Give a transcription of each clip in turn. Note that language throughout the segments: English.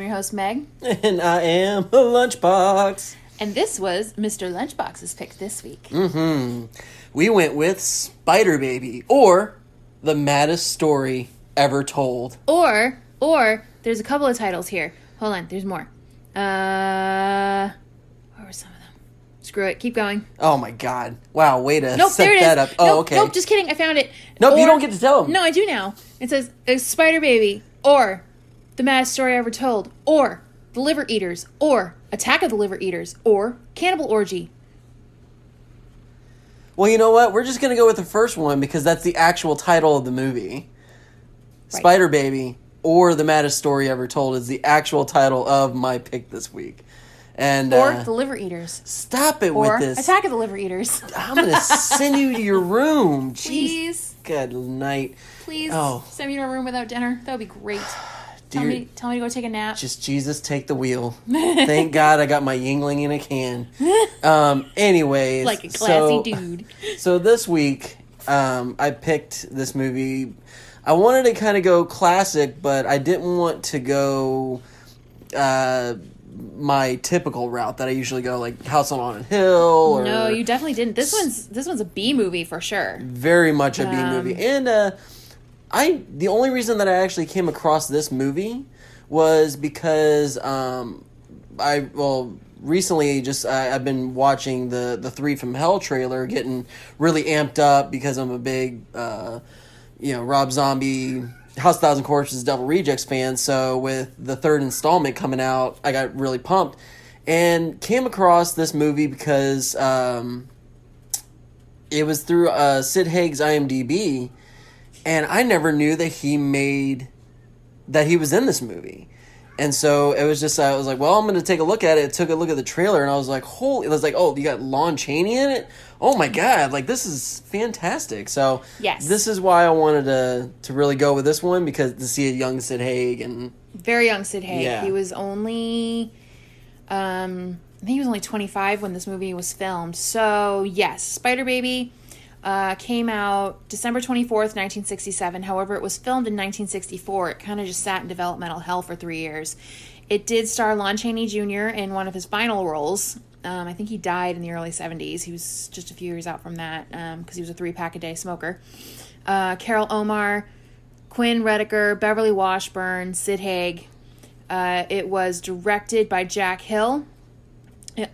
I'm your host, Meg, And I am lunchbox. and this was Mr. Lunchbox's pick this week. Mm. Hmm. We went with Spider Baby, or the maddest story ever told. Or, or, there's a couple of titles here. Hold on, there's more. Uh, what were some of them? Screw it, keep going. Oh my god! Wow, way to Nope, set there it is. that up. Oh, nope, okay. nope, just kidding. I found it. Nope, you don't get to tell them. No, I do now. It says uh, Spider Baby, or The Maddest Story Ever Told, or The Liver Eaters, or Attack of the Liver Eaters, or Cannibal Orgy. Well, you know what? We're just gonna go with the first one because that's the actual title of the movie. Spider Baby, or the maddest story ever told, is the actual title of my pick this week. And Or uh, The Liver Eaters. stop it Or with this. Attack of the Liver Eaters. I'm gonna send you to your room. Jeez. Please, Good night. please Oh. send me to a room without dinner. That would be great. Tell me, tell me to go take a nap. Just Jesus, take the wheel. Thank God I got my Yuengling in a can. Um, anyways, like a classy so, dude. So this week, um, I picked this movie. I wanted to kind of go classic, but I didn't want to go uh, my typical route that I usually go, like House on Haunted Hill. Or No, you definitely didn't. This one's this one's a B movie for sure. very much a B Um, movie. And uh, I the only reason that I actually came across this movie was because um, I well recently just I, I've been watching the the Three from Hell trailer, getting really amped up because I'm a big uh, you know Rob Zombie. House of Thousand Corpses, Devil Rejects fan. So with the third installment coming out, I got really pumped and came across this movie because um, it was through uh, Sid Haig's IMDb, and I never knew that he made that he was in this movie. And so it was just I was like, well, I'm going to take a look at it. Took a look at the trailer, and I was like, holy! It was like, oh, you got Lon Chaney in it. Oh my god! Like this is fantastic. So Yes. this is why I wanted to to really go with this one because to see a young Sid Haig and Very young Sid Haig. Yeah. He was only, um, I think he was only 25 when this movie was filmed. So yes, Spider Baby uh, came out December 24th, 1967. However, it was filmed in 1964. It kind of just sat in developmental hell for three years. It did star Lon Chaney Jr. in one of his final roles. Um, I think he died in the early 70s. He was just a few years out from that because he was a three pack a day smoker. Uh, Carol Ohmart, Quinn Redeker, Beverly Washburn, Sid Haig. Uh, it was directed by Jack Hill,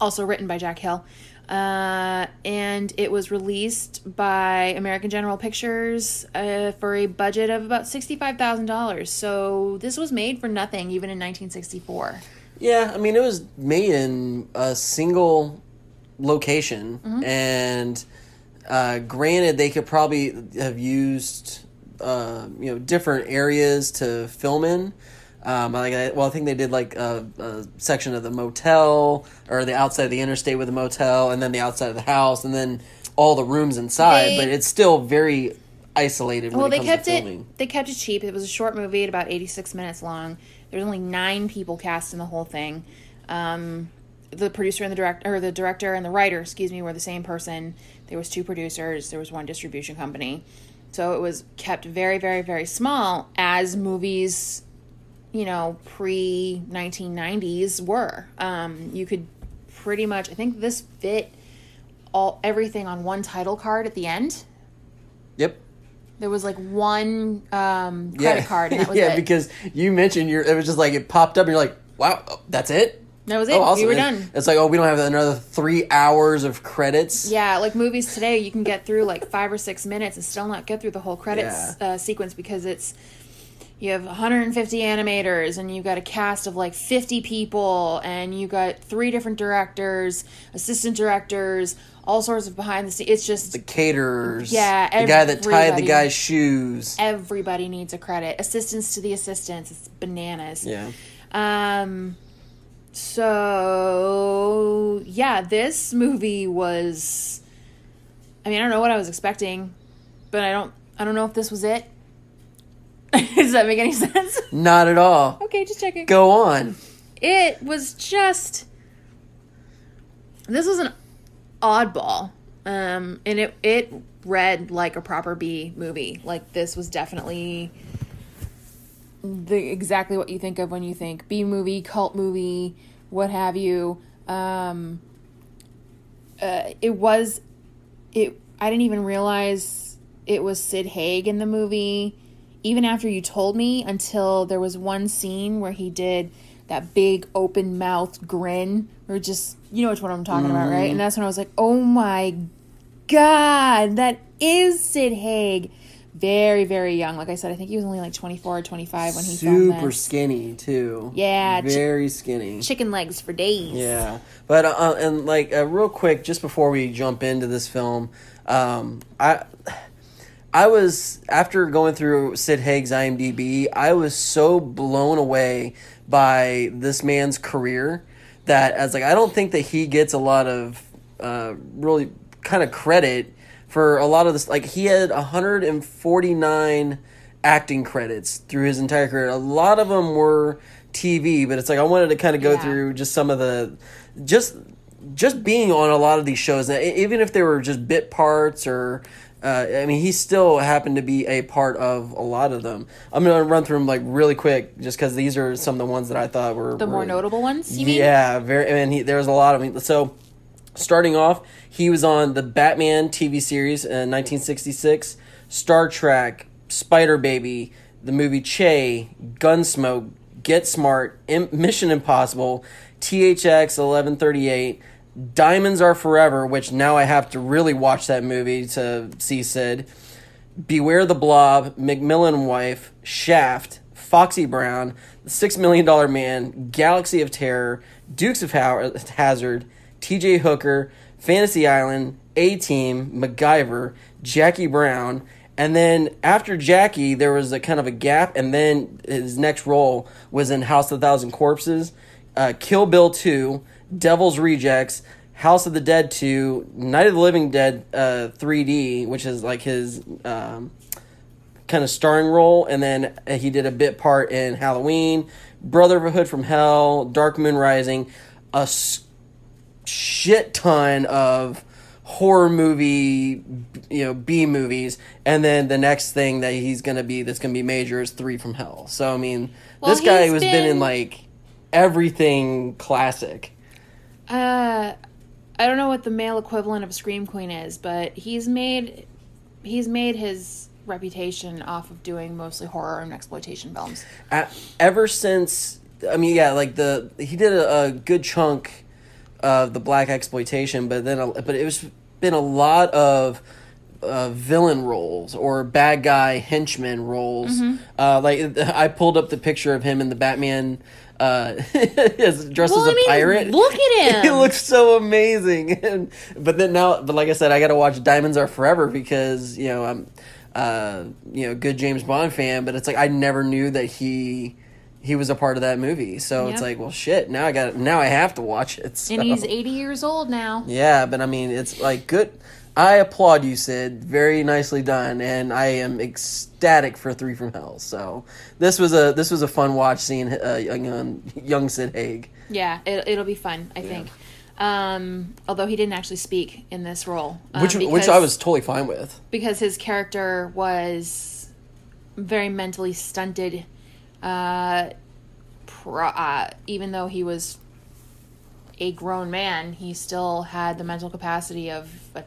also written by Jack Hill. Uh, and it was released by American General Pictures uh, for a budget of about $65,000. So this was made for nothing, even in 1964. Yeah, I mean, it was made in a single location, and uh, granted, they could probably have used uh, you know different areas to film in. Um, I, well, I think they did like a, a section of the motel or the outside of the interstate with the motel, and then the outside of the house, and then all the rooms inside. They- but it's still very isolated. When Well, it they comes kept to it. They kept it cheap. It was a short movie at about eighty-six minutes long. There was only nine people cast in the whole thing. Um, the producer and the director, or the director and the writer, excuse me, were the same person. There was two producers. There was one distribution company. So it was kept very, very, very small, as movies, you know, pre nineteen nineties were. Um, you could pretty much. I think this fit all everything on one title card at the end. Yep. There was like one um, credit card, and that was yeah, it. because you mentioned your it was just like it popped up and you're like, wow, oh, that's it. that was it. Oh, awesome. We were done. It's like, oh, we don't have another three hours of credits. Yeah, like movies today, you can get through like five or six minutes and still not get through the whole credits uh, sequence because it's you have 150 animators and you've got a cast of like 50 people and you got three different directors, assistant directors, all sorts of behind the scenes. It's just The caterers. Yeah, The guy that tied the guy's shoes. everybody needs a credit. Assistants to the assistants. It's bananas. Yeah. Um so yeah, this movie was I mean, I don't know what I was expecting, but I don't I don't know if this was it. Does that make any sense? Not at all. okay, just checking. Go on. It was just this was an oddball. Um, and it it read like a proper B movie. Like this was definitely the exactly what you think of when you think B movie, cult movie, what have you. Um, uh, it was it. I didn't even realize it was Sid Haig in the movie, even after you told me. Until there was one scene where he did that big open mouth grin, or just you know which one I'm talking about, right? And that's when I was like, oh my god, that is Sid Haig. Very, very young. Like I said, I think he was only like 24 or 25 when he Super skinny too. Yeah, chi- very skinny. Chicken legs for days. Yeah, but uh, uh, and like uh, real quick, just before we jump into this film, um, I I was after going through Sid Haig's IMDb, I was so blown away by this man's career that as like I don't think that he gets a lot of uh, really kind of credit for a lot of this. Like he had 149 acting credits through his entire career. A lot of them were TV, but it's like I wanted to kind of go Yeah. through just some of the just just being on a lot of these shows, even if they were just bit parts or. Uh, I mean, he still happened to be a part of a lot of them. I'm gonna run through them like really quick, just because these are some of the ones that I thought were The more were- notable ones, you mean? yeah, very. And he, there was a lot of them. So, starting off, he was on the Batman TV series in 1966, Star Trek, Spider Baby, the movie Che, Gunsmoke, Get Smart, Im- Mission Impossible, THX 1138. Diamonds Are Forever, which now I have to really watch that movie to see Sid. Beware the Blob, McMillan Wife, Shaft, Foxy Brown, The Six Million Dollar Man, Galaxy of Terror, Dukes of Hazzard, TJ Hooker, Fantasy Island, A Team, MacGyver, Jackie Brown, and then after Jackie, there was a kind of a gap, and then his next role was in House of a Thousand Corpses, uh, Kill Bill 2, Devil's Rejects, House of the Dead 2, Night of the Living Dead uh, 3D, which is like his um, kind of starring role, and then he did a bit part in Halloween, Brotherhood from Hell, Dark Moon Rising, a s- shit ton of horror movie, you know, B movies, and then the next thing that he's gonna be that's gonna be major is Three from Hell. So I mean, Well, this guy was been in like everything classic. Uh, I don't know what the male equivalent of Scream Queen is, but he's made he's made his reputation off of doing mostly horror and exploitation films. A ever since I mean, yeah, like the he did a, a good chunk of the black exploitation, but then a, but it was been a lot of uh, villain roles or bad guy henchman roles. Uh, like I pulled up the picture of him in the Batman. Uh, dressed Well, as a I mean, pirate. look at him. he looks so amazing. And, but then now, but like I said, I got to watch Diamonds Are Forever because you know I'm, uh, you know, good James Bond fan. But it's like I never knew that he he was a part of that movie. So it's like, well, shit. Now I got now I have to watch it. So. And he's 80 years old now. yeah, but I mean, it's like good. I applaud you, Sid. Very nicely done, and I am ecstatic for Three from Hell. So this was a this was a fun watch seeing uh, young young Sid Haig. Yeah, it, it'll be fun, I think. Um, although he didn't actually speak in this role, um, which which I was totally fine with. because his character was very mentally stunted. Uh, pro- uh, even though he was a grown man, he still had the mental capacity of a,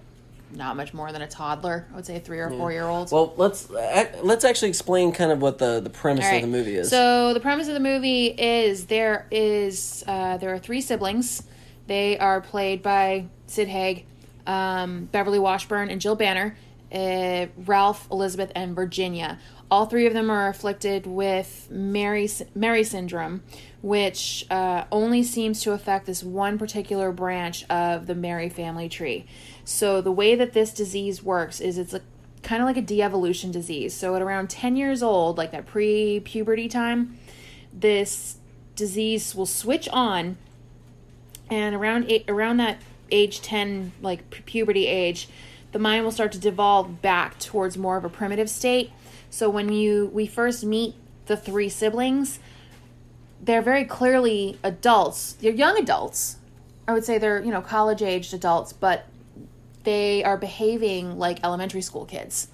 not much more than a toddler. I would say a three or four year old. Well, let's let's actually explain kind of what the the premise All of the movie is. So the premise of the movie is there is uh, there are three siblings. They are played by Sid Haig, um, Beverly Washburn, and Jill Banner. Uh, Ralph, Elizabeth, and Virginia. All three of them are afflicted with Merrye Merrye syndrome, which uh, only seems to affect this one particular branch of the Merrye family tree. So the way that this disease works is it's a kind of like a de-evolution disease. So at around 10 years old, like that pre-puberty time, this disease will switch on and around eight, around that age 10 like puberty age, the mind will start to devolve back towards more of a primitive state. So when you we first meet the three siblings, they're very clearly adults. They're young adults. I would say they're, you know, college aged adults, but they are behaving like elementary school kids.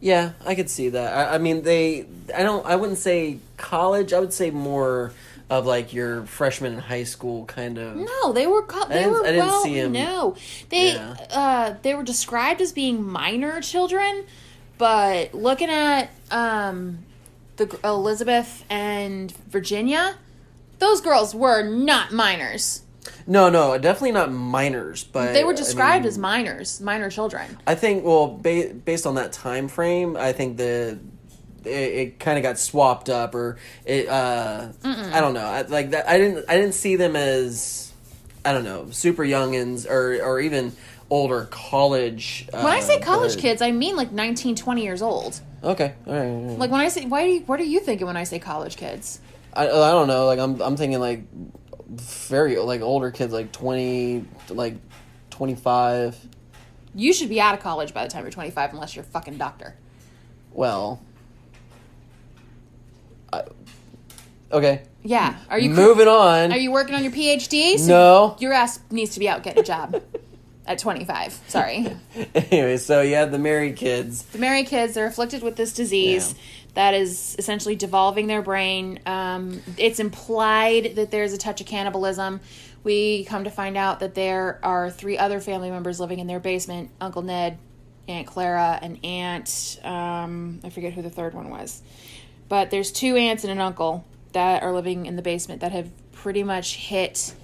Yeah, I could see that. I, I mean, they. I don't. I wouldn't say college. I would say more of like your freshman in high school kind of. No, they were co- they were I didn't well. see 'em. No, they Yeah. uh, they were described as being minor children, but looking at um, the Elizabeth and Virginia, those girls were not minors. No, no, definitely not minors, but They were I described mean, as minors, minor children. I think well, ba- based on that time frame, I think the it, it kind of got swapped up, or it. Uh, I don't know. I, like that, I didn't. I didn't see them as I don't know, super youngins or or even older college. Uh, When I say college but- kids, I mean like 19, 20 years old. okay, all right. all right. Like when I say, why do you, what are you thinking when I say college kids? I, I don't know. Like I'm I'm thinking like very like older kids, like twenty, like twenty five. You should be out of college by the time you're 25 unless you're a fucking doctor. Well, I, okay. Yeah. Are you moving on? Are you working on your PhD? So no. Your ass needs to be out getting a job at 25. Sorry. anyway, so you have the married kids. The Merrye kids are afflicted with this disease that is essentially devolving their brain. Um, it's implied that there's a touch of cannibalism. We come to find out that there are three other family members living in their basement Uncle Ned, Aunt Clara, and Aunt, um, I forget who the third one was. But there's two aunts and an uncle that are living in the basement that have pretty much hit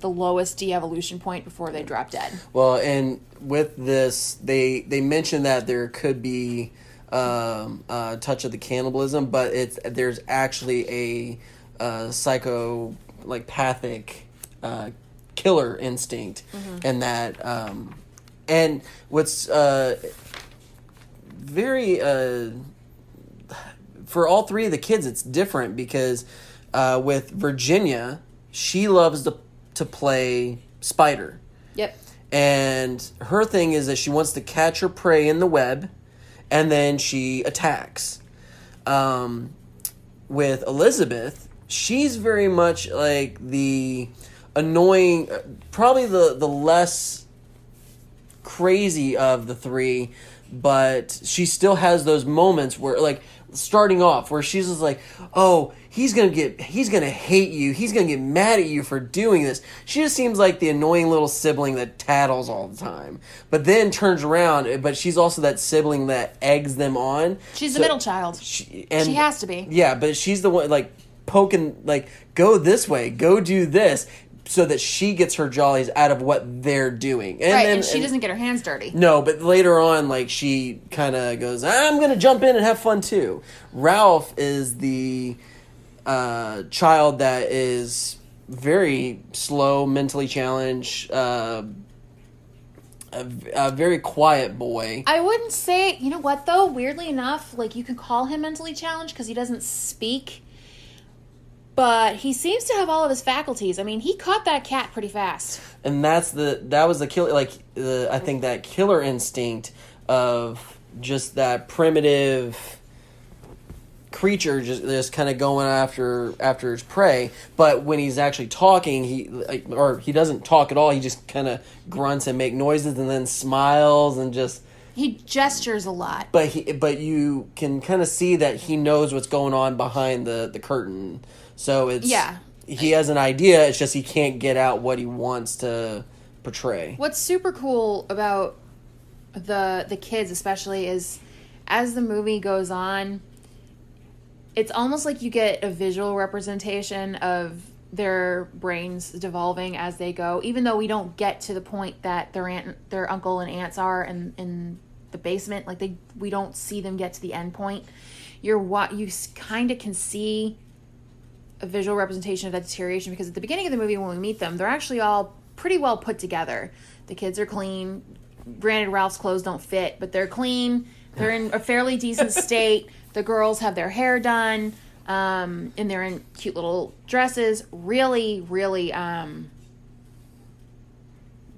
the lowest de-evolution point before they drop dead. Well, and with this, they they mentioned that there could be um, a touch of the cannibalism, but it's there's actually a uh, psycho like pathic uh, killer instinct, and that um, and what's uh, very uh, for all three of the kids, it's different because uh, with Virginia, she loves to to play spider. Yep. And her thing is that she wants to catch her prey in the web and then she attacks. Um, with Elizabeth, she's very much like the annoying, uh, probably the, the less crazy of the three, but she still has those moments where, like, starting off, where she's just like, oh, he's gonna get, he's gonna hate you, he's gonna get mad at you for doing this. She just seems like the annoying little sibling that tattles all the time, but then turns around, eh, but she's also that sibling that eggs them on. She's So- the middle child. she, and She has to be. Yeah, but she's the one like poking like go this way, go do this, so that she gets her jollies out of what they're doing. And right, then, and she doesn't get her hands dirty. No, but later on, like she kind of goes, "I'm gonna jump in and have fun too." Ralph is the uh, child that is very slow, mentally challenged, uh, a, a very quiet boy. I wouldn't say, you know what though? Weirdly enough, like you can call him mentally challenged because he doesn't speak, but he seems to have all of his faculties. I mean, he caught that cat pretty fast. and that's the that was the killer. like the I think that killer instinct of just that primitive creature just just kind of going after after his prey but when he's actually talking he like, or he doesn't talk at all he just kind of grunts and make noises and then smiles and just He gestures a lot. but he but you can kind of see that he knows what's going on behind the the curtain so it's Yeah. he has an idea it's just he can't get out what he wants to portray What's super cool about the the kids especially is as the movie goes on it's almost like you get a visual representation of their brains devolving as they go even though we don't get to the point that their aunt their uncle and aunts are in in the basement. Like they we don't see them get to the end point. You're what you kind of can see a visual representation of that deterioration because at the beginning of the movie when we meet them they're actually all pretty well put together. The kids are clean. Granted ralph's clothes don't fit but they're clean. They're in a fairly decent state the girls have their hair done um, and they're in cute little dresses. Really really um,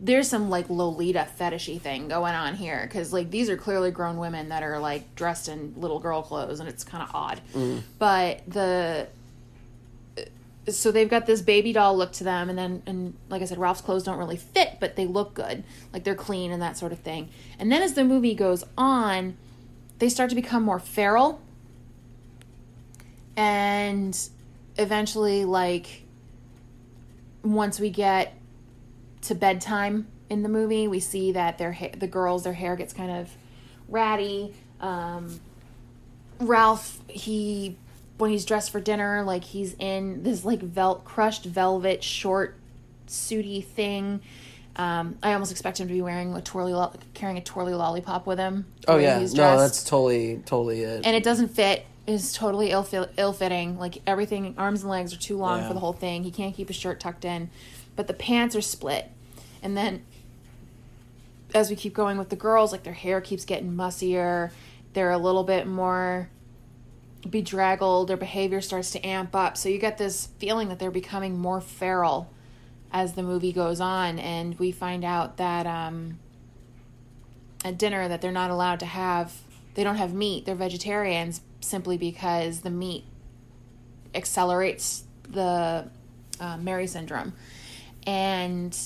there's some like lolita fetishy thing going on here because like these are clearly grown women that are like dressed in little girl clothes and it's kind of odd but the so they've got this baby doll look to them and then and like i said ralph's clothes don't really fit but they look good. Like they're clean and that sort of thing. And then as the movie goes on they start to become more feral and eventually like once we get to bedtime in the movie we see that their ha- the girls their hair gets kind of ratty um, ralph he when he's dressed for dinner like he's in this like vel- crushed velvet short suity thing um, I almost expect him to be wearing a twirly, lo- carrying a twirly lollipop with him. Oh yeah, no, that's totally totally it. and it doesn't fit is totally ill ill fitting like everything arms and legs are too long Yeah. for the whole thing. He can't keep his shirt tucked in. But the pants are split. And then as we keep going with the girls like their hair keeps getting mussier. They're a little bit more bedraggled. Their behavior starts to amp up. So you get this feeling that they're becoming more feral as the movie goes on. And we find out that um at dinner that they're not allowed to have they don't have meat. They're vegetarians simply because the meat accelerates the uh, Merrye syndrome. And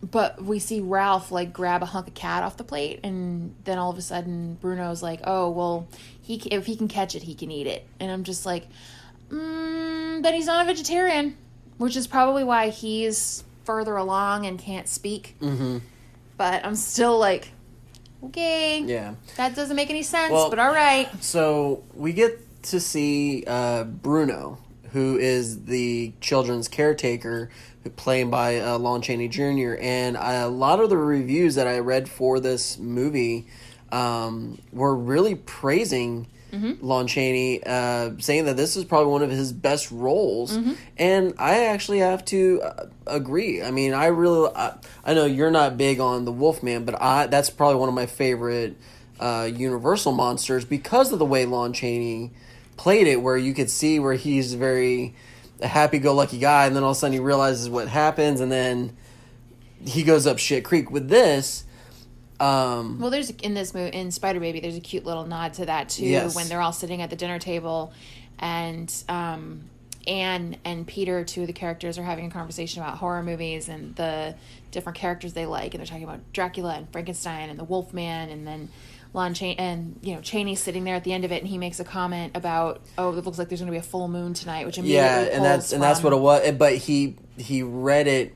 but we see ralph like grab a hunk of cat off the plate and then all of a sudden bruno's like oh well he if he can catch it he can eat it. And i'm just like mm, then he's not a vegetarian which is probably why he's further along and can't speak. Hmm but I'm still like, okay, Yeah. that doesn't make any sense, Well- but all right. So we get to see uh, Bruno, who is the children's caretaker, played by uh, Lon Chaney Jr. And a lot of the reviews that I read for this movie um, were really praising Lon Chaney, uh, saying that this is probably one of his best roles. And I actually have to uh, agree. I mean, I really, I, I know you're not big on the Wolfman, but I that's probably one of my favorite uh, Universal monsters because of the way Lon Chaney played it, where you could see where he's very a happy-go-lucky guy, and then all of a sudden he realizes what happens, and then he goes up shit creek. With this, um, Well, there's in this movie in Spider Baby, there's a cute little nod to that too Yes. when they're all sitting at the dinner table, and um, Anne and Peter, two of the characters, are having a conversation about horror movies and the different characters they like, and they're talking about Dracula and Frankenstein and the Wolfman, and then. Lon Chaney and you know Chaney's sitting there at the end of it, and he makes a comment about, "Oh, it looks like there's going to be a full moon tonight," which immediately yeah, and that's pulls and that's what it was. But he he read it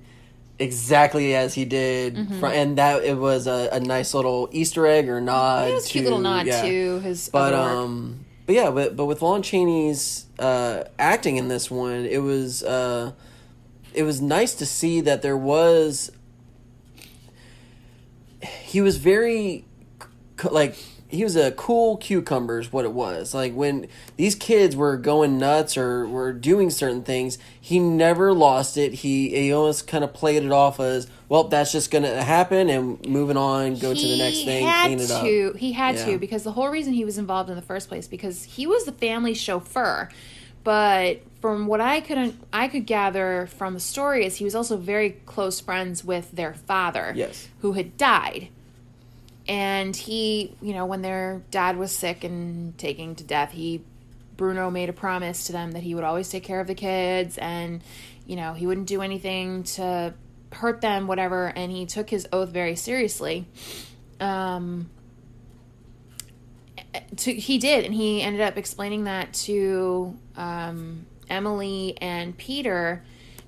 exactly as he did, Mm-hmm. fr- and that it was a, a nice little Easter egg or nod. It was a cute little nod yeah. to his But um, but yeah, but but with Lon Chaney's uh, acting in this one, it was uh, it was nice to see that there was. He was very, like he was a cool cucumber is what it was. Like when these kids were going nuts or were doing certain things, he never lost it. He he almost kind of played it off as well. That's just gonna happen and moving on, go to the next thing, had clean it up. He had Yeah. to because the whole reason he was involved in the first place because he was the family chauffeur. But from what I could I could gather from the story is he was also very close friends with their father, Yes. who had died. And he, you know, when their dad was sick and taking to death, he Bruno made a promise to them that he would always take care of the kids and you know, he wouldn't do anything to hurt them whatever and he took his oath very seriously. Um to, he did and he ended up explaining that to um, Emily and Peter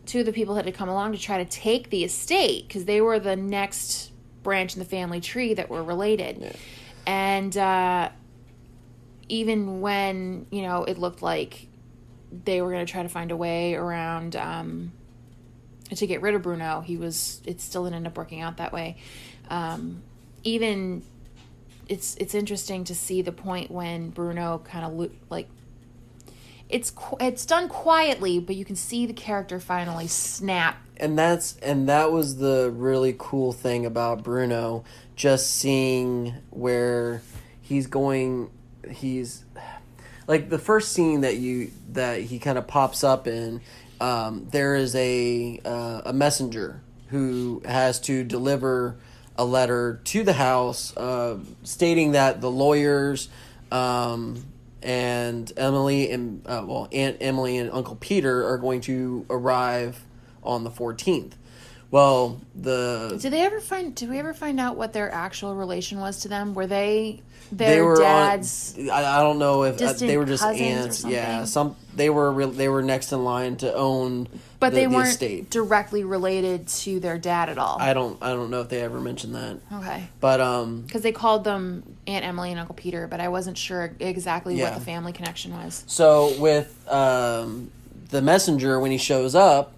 two of the people that had come along to try to take the estate because they were the next branch in the family tree that were related Yeah. and uh, even when you know it looked like they were going to try to find a way around um, to get rid of Bruno, he was it still didn't end up working out that way. Um, even it's it's interesting to see the point when Bruno kind of lo- like it's it's done quietly, but you can see the character finally snap. and that's and that was the really cool thing about Bruno just seeing where he's going he's like the first scene that you that he kind of pops up in um, there is a uh, a messenger who has to deliver a letter to the house uh, stating that the lawyers um, and Emily and uh, well Aunt Emily and Uncle Peter are going to arrive on the fourteenth. Well, the Did they ever find? Did we ever find out what their actual relation was to them? Were they their they were dads? On, I, I don't know if uh, they were just aunts. Yeah, some they were re- they were next in line to own, but the, they weren't estate. directly related to their dad at all. I don't I don't know if they ever mentioned that, okay. but um, Because they called them Aunt Emily and Uncle Peter, but I wasn't sure exactly Yeah. what the family connection was. So with um, the messenger, when he shows up,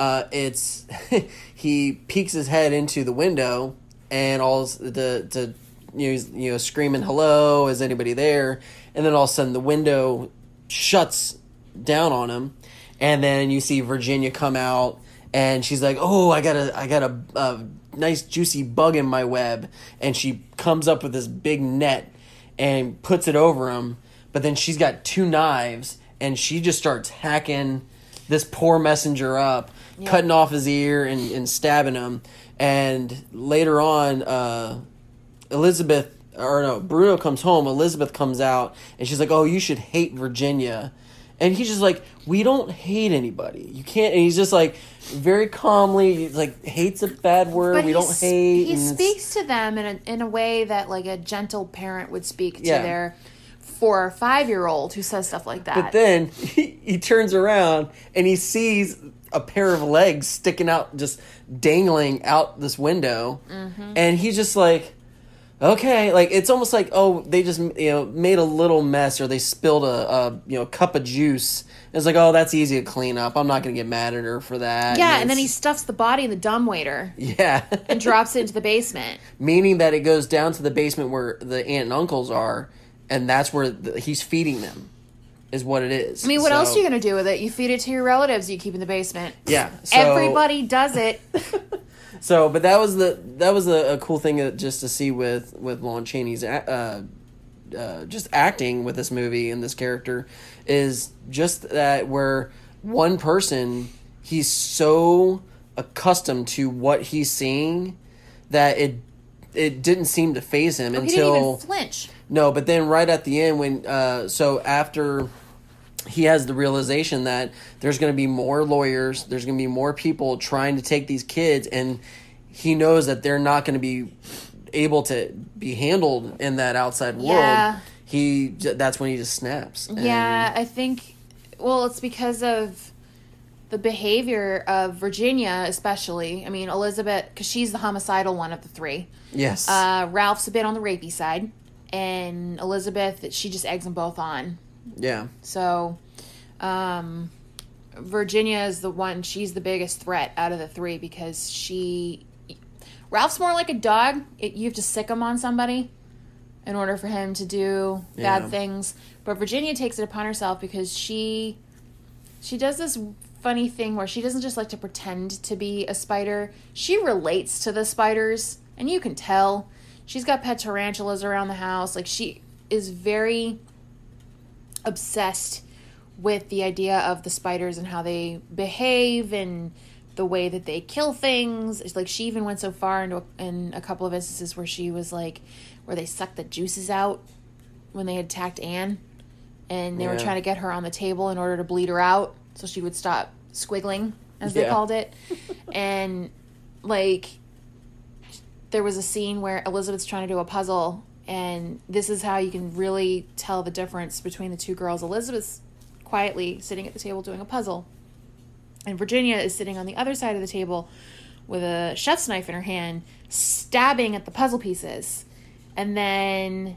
uh, it's he peeks his head into the window and all the to you know, he's, you know screaming hello is anybody there? And then all of a sudden the window shuts down on him. And then you see Virginia come out and she's like oh I got a I got a, a nice juicy bug in my web. And she comes up with this big net and puts it over him. But then she's got two knives and she just starts hacking this poor messenger up cutting off his ear and, and stabbing him. And later on uh, elizabeth or no bruno comes home. Elizabeth comes out and she's like oh you should hate virginia. And he's just like we don't hate anybody. You can't and he's just like very calmly like hates a bad word. We don't hate He speaks to them in a, in a way that like a gentle parent would speak to Yeah. their four or five year old who says stuff like that. But then he, he turns around and he sees a pair of legs sticking out, just dangling out this window, Mm-hmm. and he's just like, okay, like it's almost like oh they just you know made a little mess or they spilled a, a you know cup of juice. It's like oh that's easy to clean up. I'm not gonna get mad at her for that. yeah, and then he stuffs the body in the dumbwaiter yeah, and drops it into the basement. meaning that it goes down to the basement where the aunt and uncles are, and that's where the, he's feeding them. Is what it is. I mean, what else are you gonna do with it? You feed it to your relatives. You keep in the basement. Yeah, so- Everybody does it. So, but that was the that was a, a cool thing just to see with with Lon Chaney's uh, uh, just acting with this movie and this character is just that where one person he's so accustomed to what he's seeing that it it didn't seem to faze him he didn't until even flinch. no, but then right at the end when uh so after he has the realization that there's going to be more lawyers, there's going to be more people trying to take these kids and he knows that they're not going to be able to be handled in that outside world. Yeah. He that's when he just snaps. Yeah, I think. Well, it's because of the behavior of Virginia, especially. I mean, Elizabeth, because she's the homicidal one of the three. Yes. Uh, Ralph's a bit on the rapey side, and Elizabeth, she just eggs them both on. Yeah. So, um, Virginia is the one. She's the biggest threat out of the three because she. Ralph's more like a dog. It, you have to sic him on somebody in order for him to do Yeah. bad things. But Virginia takes it upon herself because she she does this funny thing where she doesn't just like to pretend to be a spider. She relates to the spiders, and you can tell. She's got pet tarantulas around the house. Like she is very obsessed with the idea of the spiders and how they behave and the way that they kill things. It's like she even went so far into in a couple of instances where she was like, where they sucked the juices out when they had attacked Anne, and they were trying to get her on the table in order to bleed her out so she would stop squiggling, as they called it, and like there was a scene where Elizabeth's trying to do a puzzle, and this is how you can really tell the difference between the two girls. Elizabeth's quietly sitting at the table doing a puzzle, and Virginia is sitting on the other side of the table with a chef's knife in her hand, stabbing at the puzzle pieces. And then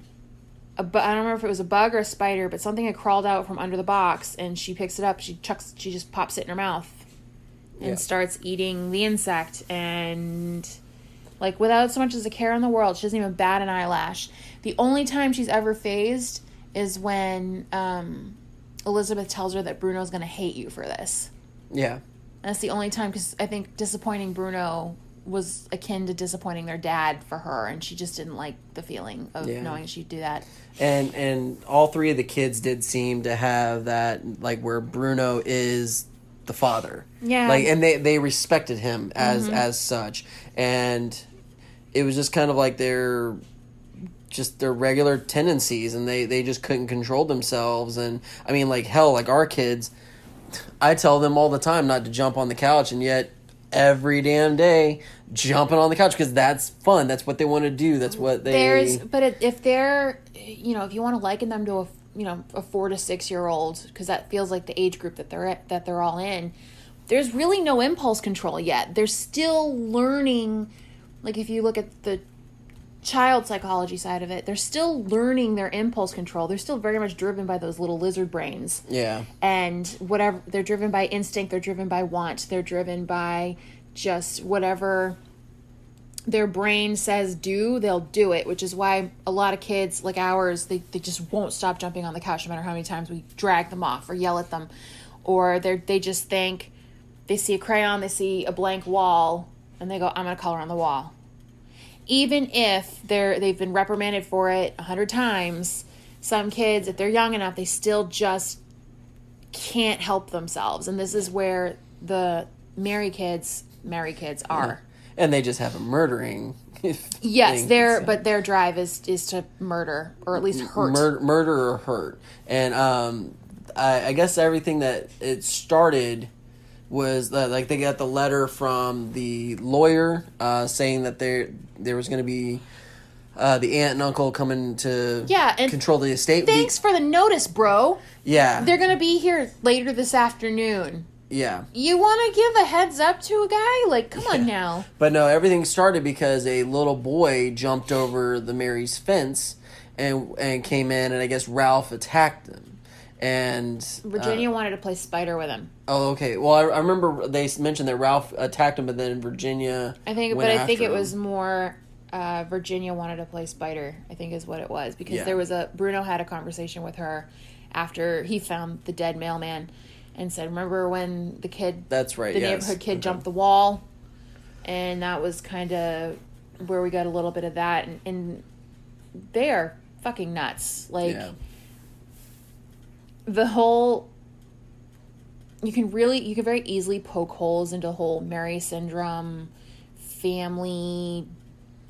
a bu- I don't remember if it was a bug or a spider, but something had crawled out from under the box, and she picks it up. She chucks, she just pops it in her mouth, and Yeah. starts eating the insect. And like without so much as a care in the world, she doesn't even bat an eyelash. The only time she's ever fazed is when um, Elizabeth tells her that Bruno's going to hate you for this. Yeah. That's the only time because I think disappointing Bruno was akin to disappointing their dad for her, and she just didn't like the feeling of Yeah. knowing she'd do that. and and all three of the kids did seem to have that like where Bruno is the father. Yeah. Like and they they respected him as as such and it was just kind of like they're just their regular tendencies and they they just couldn't control themselves and I mean like hell like our kids I tell them all the time not to jump on the couch and yet every damn day jumping on the couch because that's fun that's what they want to do that's what they There's, but if they're, you know, if you want to liken them to a, you know, a four to six year old, because that feels like the age group that they're at, that they're all in. There's really no impulse control yet. They're still learning. Like if you look at the child psychology side of it, they're still learning their impulse control. They're still very much driven by those little lizard brains yeah and whatever they're driven by instinct they're driven by want they're driven by just whatever their brain says do they'll do it which is why a lot of kids like ours they, they just won't stop jumping on the couch no matter how many times we drag them off or yell at them or they they just think they see a crayon they see a blank wall and they go i'm going to color on the wall. Even if they're they've been reprimanded for it a hundred times some kids if they're young enough they still just can't help themselves. And this is where the Merrye kids Merrye kids are. And they just have a murdering yes their so. but their drive is is to murder or at least hurt. Mur- murder or hurt. And um, I, I guess everything that it started was that, like they got the letter from the lawyer uh, saying that there there was going to be uh, the aunt and uncle coming to Yeah, and control the estate. thanks for the notice bro yeah, they're gonna be here later this afternoon yeah. you want to give a heads up to a guy like come on now But no, everything started because a little boy jumped over the Merrye's fence and and came in, and I guess Ralph attacked him. And uh, Virginia wanted to play spider with him Oh, okay. Well, I, I remember they mentioned that Ralph attacked him, but then Virginia. I think, but I think it him. was more uh, Virginia wanted to play Spider. I think is what it was because Yeah. there was a Bruno had a conversation with her after he found the dead mailman, and said, "Remember when the kid, That's right. the yes. neighborhood kid, Okay. jumped the wall?" And that was kind of where we got a little bit of that, and, and they are fucking nuts. Like Yeah. The whole you can really you can very easily poke holes into the whole Merrye syndrome family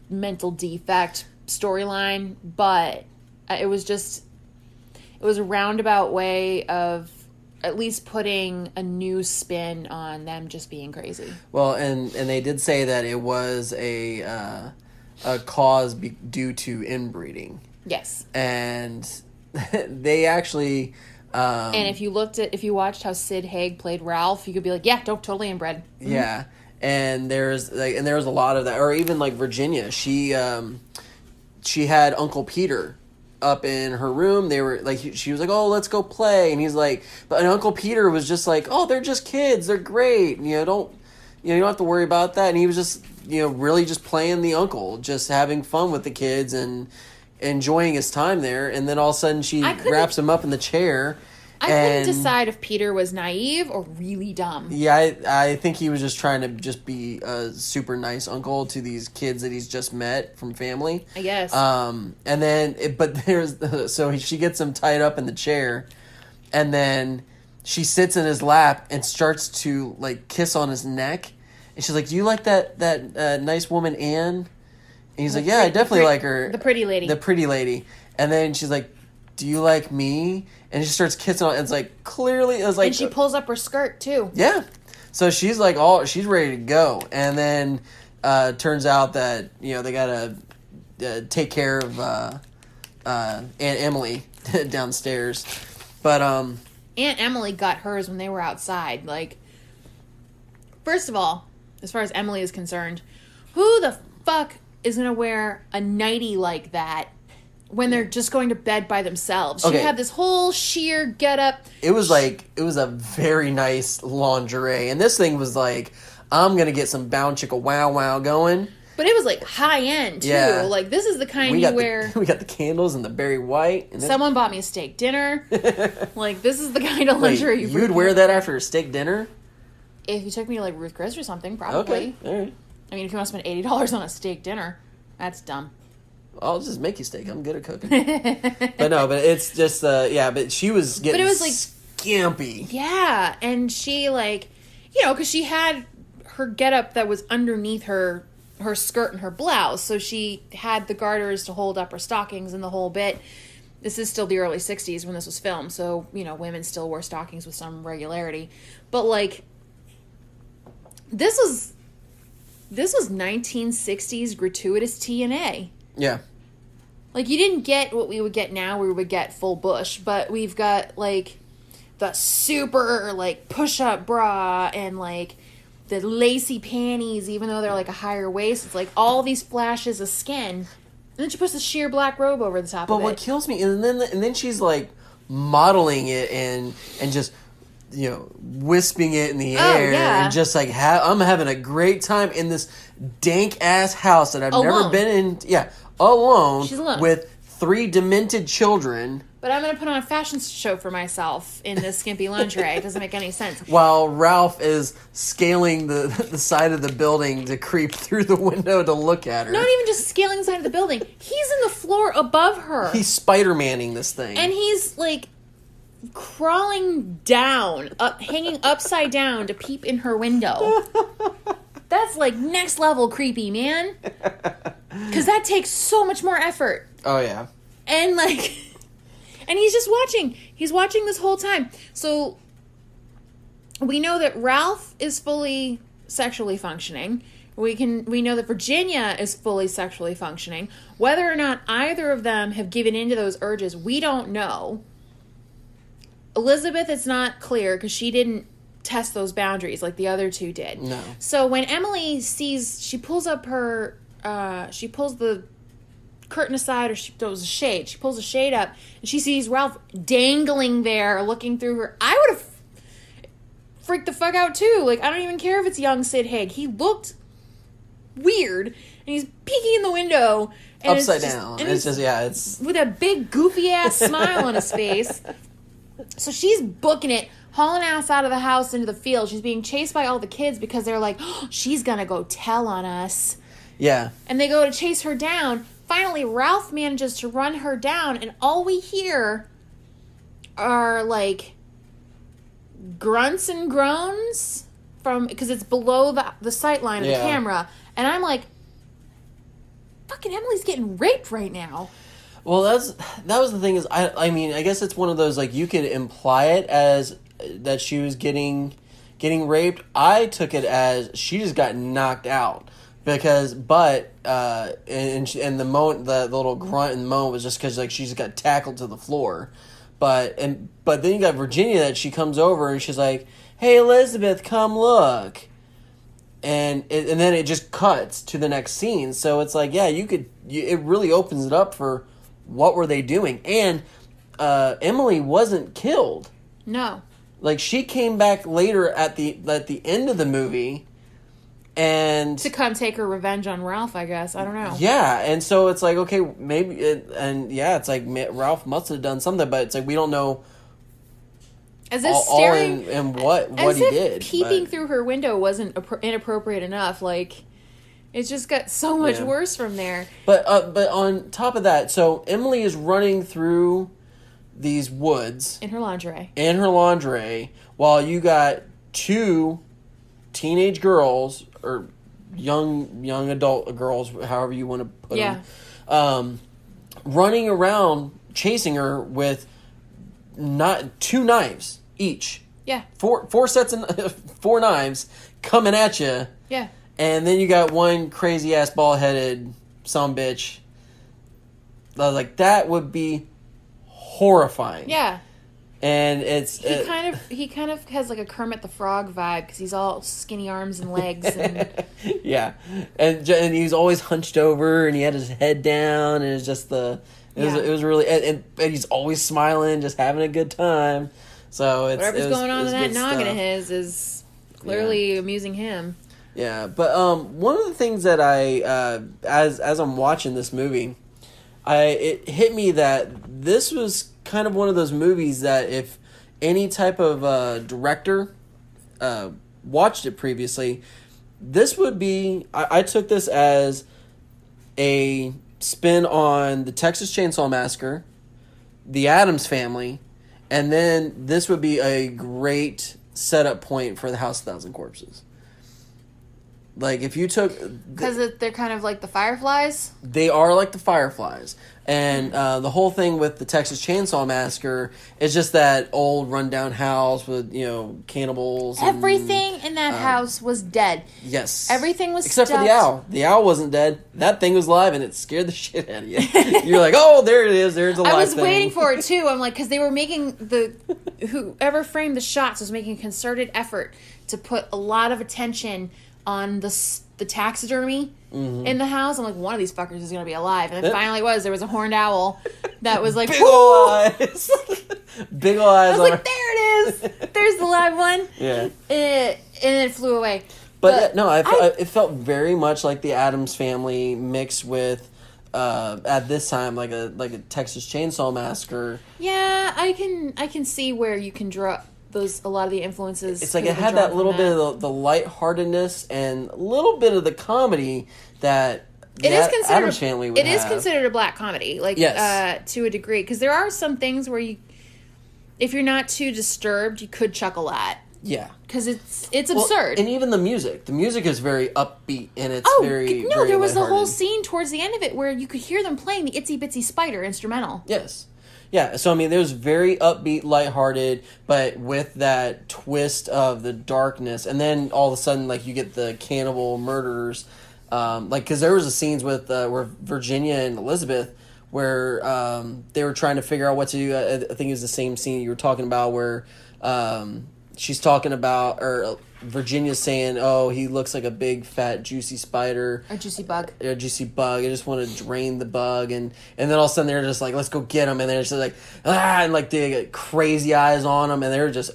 mental defect storyline but it was just it was a roundabout way of at least putting a new spin on them just being crazy Well, and and they did say that it was a uh, a cause be- due to inbreeding, yes and they actually. Um, and if you looked at if you watched how sid haig played ralph you could be like yeah don't totally inbred Yeah, and there's like, and there was a lot of that, or even like Virginia, she um, she had Uncle Peter up in her room. They were like, she was like, "Oh, let's go play," and he's like, but Uncle Peter was just like, "Oh, they're just kids. They're great. You know, don't you know you don't have to worry about that." And he was just you know really just playing the uncle, just having fun with the kids and enjoying his time there. And then all of a sudden, she wraps him up in the chair. i and- couldn't decide if peter was naive or really dumb Yeah, I, I think he was just trying to just be a super nice uncle to these kids that he's just met from family. i guess Um, and then, it, but there's so she gets him tied up in the chair, and then she sits in his lap and starts to like kiss on his neck, and she's like, "Do you like that that uh, nice woman Anne?" He's like, "Yeah, I definitely the like her." the pretty lady. the pretty lady, and then she's like. Do you like me? And she starts kissing on. It's like clearly, it was like and she pulls up her skirt too yeah. So she's like all she's ready to go, and then uh, turns out that you know they gotta uh, take care of uh, uh, Aunt Emily downstairs, but um Aunt Emily got hers when they were outside. Like, first of all, as far as Emily is concerned, who the fuck is gonna wear a nightie like that when they're just going to bed by themselves? She Okay. had this whole sheer get up. it was like it was a very nice lingerie, and this thing was like I'm gonna get some bound chicka wow wow going. But it was like high end too. Yeah. Like this is the kind We you got wear. the, we got the candles and the Barry White. And Someone bought me a steak dinner. like this is the kind of Wait, lingerie you you'd wear that after a steak dinner? if you took me to like Ruth Chris or something. Probably. Okay, all right. I mean, if you want to spend eighty dollars on a steak dinner, that's dumb. I'll just make you steak. I'm good at cooking. but no, but it's just uh yeah, but she was getting But it was, like- scampy. Yeah, and she like, you know, because she had her getup that was underneath her her skirt and her blouse. So she had the garters to hold up her stockings and the whole bit. This is still the early 60s when this was filmed, so, you know, women still wore stockings with some regularity. But like this was this was 1960s gratuitous TNA. Yeah. Like you didn't get what we would get now, where we would get full bush, but we've got like the super like push up bra and like the lacy panties, even though they're like a higher waist. It's like all these flashes of skin. And then she puts the sheer black robe over the top But what it. kills me, and then and then she's like modeling it and and just you know wisping it in the Oh, air yeah. and just like ha- I'm having a great time in this dank ass house that I've never been in. Yeah, alone, She's alone. with three demented children But I'm gonna put on a fashion show for myself in this skimpy lingerie. It doesn't make any sense. while Ralph is scaling the the side of the building to creep through the window to look at her. Not even just scaling the side of the building. He's in the floor above her. He's Spider Manning this thing. and he's like crawling down, up, hanging upside down to peep in her window. That's like next level creepy, man. Because that takes so much more effort. oh yeah. And like, and he's just watching. He's watching this whole time. So we know that Ralph is fully sexually functioning. We can we know that Virginia is fully sexually functioning. Whether or not either of them have given into those urges, we don't know. Elizabeth, it's not clear because she didn't test those boundaries like the other two did. No. So when Emily sees, she pulls up her, uh, she pulls the curtain aside, or she, there was a shade. She pulls a shade up, and she sees Ralph dangling there, looking through her. I would have freaked the fuck out too. Like I don't even care if it's young Sid Haig. He looked weird, and he's peeking in the window. And it's Upside just- down. and It's just yeah, it's with a big goofy ass smile on his face. So she's booking it, hauling ass out of the house into the field. She's being chased by all the kids because they're like, oh, she's gonna go tell on us. yeah. And they go to chase her down. Finally, Ralph manages to run her down, and all we hear are like grunts and groans from because it's below the the sight line of Yeah. the camera. And I'm like, fucking Emily's getting raped right now. Well, that's that was the thing is I I mean I guess it's one of those like you could imply it as uh, that she was getting getting raped. I took it as she just got knocked out because but uh and she, and the moment the, the little grunt and moan was just because like she just got tackled to the floor. But and but then you got Virginia that she comes over and she's like, "Hey Elizabeth, come look." and it, and then it just cuts to the next scene. So it's like, yeah, you could. You, it really opens it up for what were they doing, and uh, Emily wasn't killed. No. Like she came back later at the at the end of the movie, and to come take her revenge on Ralph, I guess. I don't know. yeah, and so it's like okay, maybe it, and yeah, it's like Ralph must have done something, but it's like we don't know As if all, all staring in, in what what he did. peeping but- through her window wasn't inappropriate enough. Like it just got so much Yeah. worse from there. But uh, but on top of that, so Emily is running through these woods In her lingerie. in her lingerie while you got two teenage girls or young young adult girls, however you want to put Yeah. them, um, running around chasing her with not two knives each, Yeah. four four sets of four knives coming at you. Yeah. And then you got one crazy ass bald headed some bitch. I was like, that would be horrifying. Yeah. And it's He it- kind of he kind of has like a Kermit the Frog vibe because he's all skinny arms and legs and yeah, and and he was always hunched over, and he had his head down, and it's just the it was it was really and, and, and he's always smiling, just having a good time. So it's whatever's it was- going on in that noggin of his is clearly amusing him. Yeah, but um, one of the things that I uh, as as I'm watching this movie, I it hit me that this was kind of one of those movies that if any type of uh, director uh, watched it previously, this would be I, I took this as a spin on the Texas Chainsaw Massacre, the Addams Family, and then this would be a great setup point for the House of Thousand Corpses Like if you took, Because they're kind of like the Fireflies. they are like the Fireflies, and uh, the whole thing with the Texas Chainsaw Massacre is just that old rundown house with you know cannibals. and- Everything in that house was dead. Yes. Everything was except for the owl. The owl wasn't dead. That thing was live, and it scared the shit out of you. You're like, oh, there it is. There's a I was thing. waiting for it too. I'm like, because they were making the whoever framed the shots was making a concerted effort to put a lot of attention on the the taxidermy in the house. I'm like, one of these fuckers is gonna be alive, and it finally was. There was a horned owl that was like, Big ol' eyes. Big ol' eyes I was like, her. there it is. There's the live one. Yeah. And it, and it flew away. But, uh, no, I, I- I, it felt very much like the Addams family mixed with uh, at this time like a like a Texas Chainsaw Massacre. Yeah, I can I can see where you can draw those a lot of the influences. It's like it had that little that. bit of the, the lightheartedness and a little bit of the comedy that It is considered Addams a, family would it is considered a black comedy, like Yes. uh, to a degree, because there are some things where you, if you're not too disturbed, you could chuckle at yeah. because it's it's Well, absurd. and even the music. The music is very upbeat and it's oh very no, very there was the whole scene towards the end of it where you could hear them playing the Itsy Bitsy Spider instrumental. Yes. Yeah, so I mean, there's very upbeat, lighthearted, but with that twist of the darkness, and then all of a sudden, like you get the cannibal murderers, um, like because there was a scenes with uh, where Virginia and Elizabeth, where um, they were trying to figure out what to do. I, I think it was the same scene you were talking about where um, she's talking about, or Virginia's saying, "Oh, he looks like a big, fat, juicy spider." A juicy bug. a juicy bug. I just want to drain the bug, and and then all of a sudden they're just like, let's go get him, and they're just like, ah, and like they get crazy eyes on them, and they're just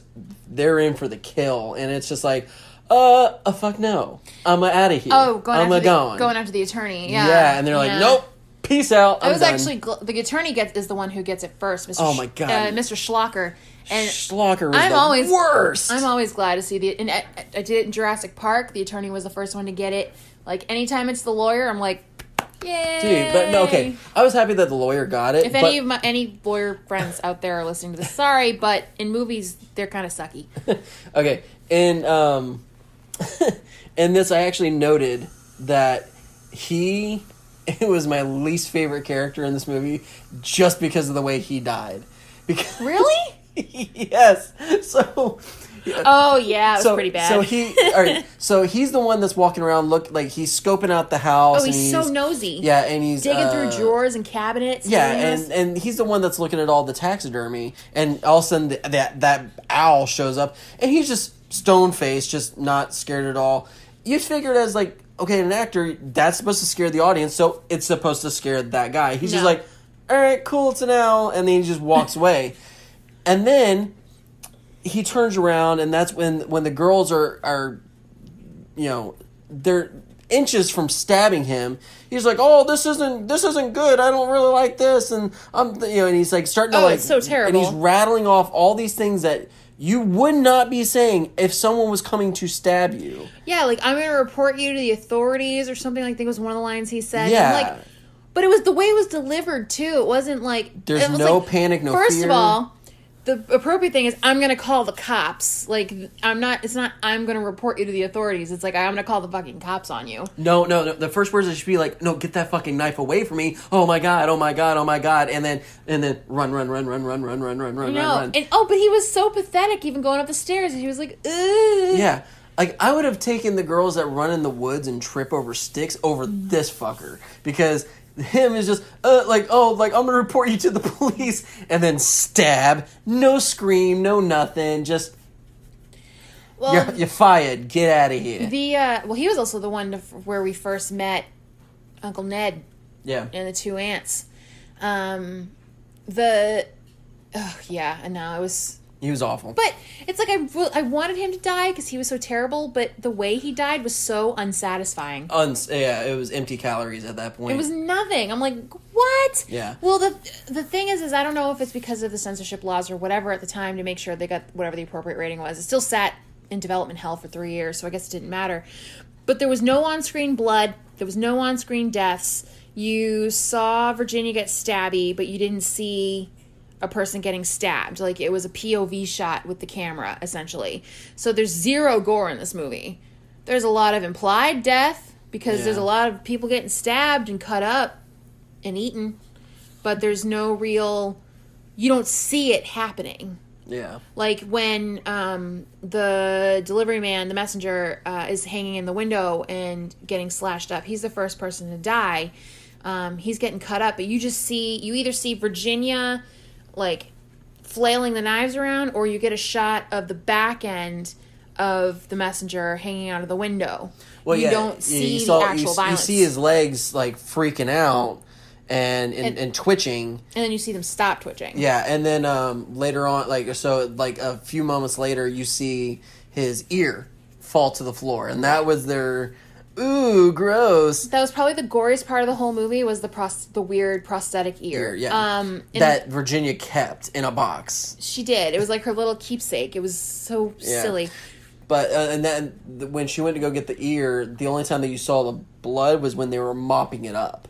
they're in for the kill, and it's just like, uh, a fuck no, I'm out of here. Oh, going I'm after the, going. going after the attorney. Yeah, yeah. and they're like, Yeah. nope, peace out. I'm It was done. actually gl- the attorney gets is the one who gets it first. Mr. Oh my God. uh, Mr. Schlocker. And Schlocker was I'm the always worst. I'm always glad to see the. And I, I did it in Jurassic Park. The attorney was the first one to get it. Like anytime it's the lawyer, I'm like, yay. Dude, but no, okay. I was happy that the lawyer got it. If but, any of my any lawyer friends out there are listening to this, sorry, but in movies they're kind of sucky. okay, and um, in this, I actually noted that he it was my least favorite character in this movie just because of the way he died. Because Really? yes, so. Oh yeah, it was so, pretty bad. So he, all right. So he's the one that's walking around, look like he's scoping out the house. oh, and he's, so nosy. Yeah, and he's digging uh, through drawers and cabinets. Yeah, and and he's the one that's looking at all the taxidermy, and all of a sudden th- that that owl shows up, and he's just stone faced, just not scared at all. You figured as like, okay, an actor that's supposed to scare the audience, so it's supposed to scare that guy. He's just like, all right, cool, it's an owl, and then he just walks away, and then he turns around, and that's when when the girls are are, you know, they're inches from stabbing him. He's like, "Oh, this isn't this isn't good. I don't really like this." And I'm, you know, and he's like starting to Oh, like, it's so terrible. And he's rattling off all these things that you would not be saying if someone was coming to stab you. Yeah, like I'm gonna report you to the authorities or something. Like I think was one of the lines he said. Yeah. Like, but it was the way it was delivered too. It wasn't like There's it was no like- panic, no First fear. of all, the appropriate thing is I'm gonna call the cops. Like I'm not. It's not. I'm gonna report you to the authorities. It's like I'm gonna call the fucking cops on you. No, no, no. The first words should be like, "No, get that fucking knife away from me!" Oh my god! Oh my god! Oh my god! And then and then run, run, run, run, run, run, run, run, run, No, run, run. and oh, but he was so pathetic, even going up the stairs. And he was like, Ugh. Yeah. Like I would have taken the girls that run in the woods and trip over sticks over this fucker because him is just uh, like oh like I'm gonna report you to the police. And then stab. No scream no nothing just Well, you're, you're fired. Get out of here. The uh, well, he was also the one to, where we first met Uncle Ned yeah. and the two aunts. Um, the oh yeah, and now it was, he was awful but it's like I I wanted him to die because he was so terrible, but the way he died was so unsatisfying. Uns- yeah it was empty calories at that point It was nothing. I'm like, what? Yeah. Well, the the thing is, is I don't know if it's because of the censorship laws or whatever at the time to make sure they got whatever the appropriate rating was. It still sat in development hell for three years, so I guess it didn't matter. But there was no on screen blood. There was no on screen deaths. You saw Virginia get stabby, but you didn't see a person getting stabbed. Like it was a POV shot with the camera, essentially. So there's zero gore in this movie. There's a lot of implied death because there's a lot of people getting stabbed and cut up and eaten, but there's no real. You don't see it happening. Yeah. Like when um, the delivery man, the messenger, uh, is hanging in the window and getting slashed up. He's the first person to die. Um, he's getting cut up, but you just see you either see Virginia like flailing the knives around, or you get a shot of the back end of the messenger hanging out of the window. Well, you yeah, don't see you the actual you, violence. You see his legs like freaking out and and, And- and twitching. and then you see them stop twitching. Yeah, and then um, later on, like so, like a few moments later, you see his ear fall to the floor, and that was their ooh gross. That was probably the goriest part of the whole movie was the pros- the weird prosthetic ear. Ear, yeah. Um, that Virginia kept in a box. She did. It was like her little keepsake. It was so Yeah. silly. But uh, and then when she went to go get the ear, the only time that you saw the blood was when they were mopping it up.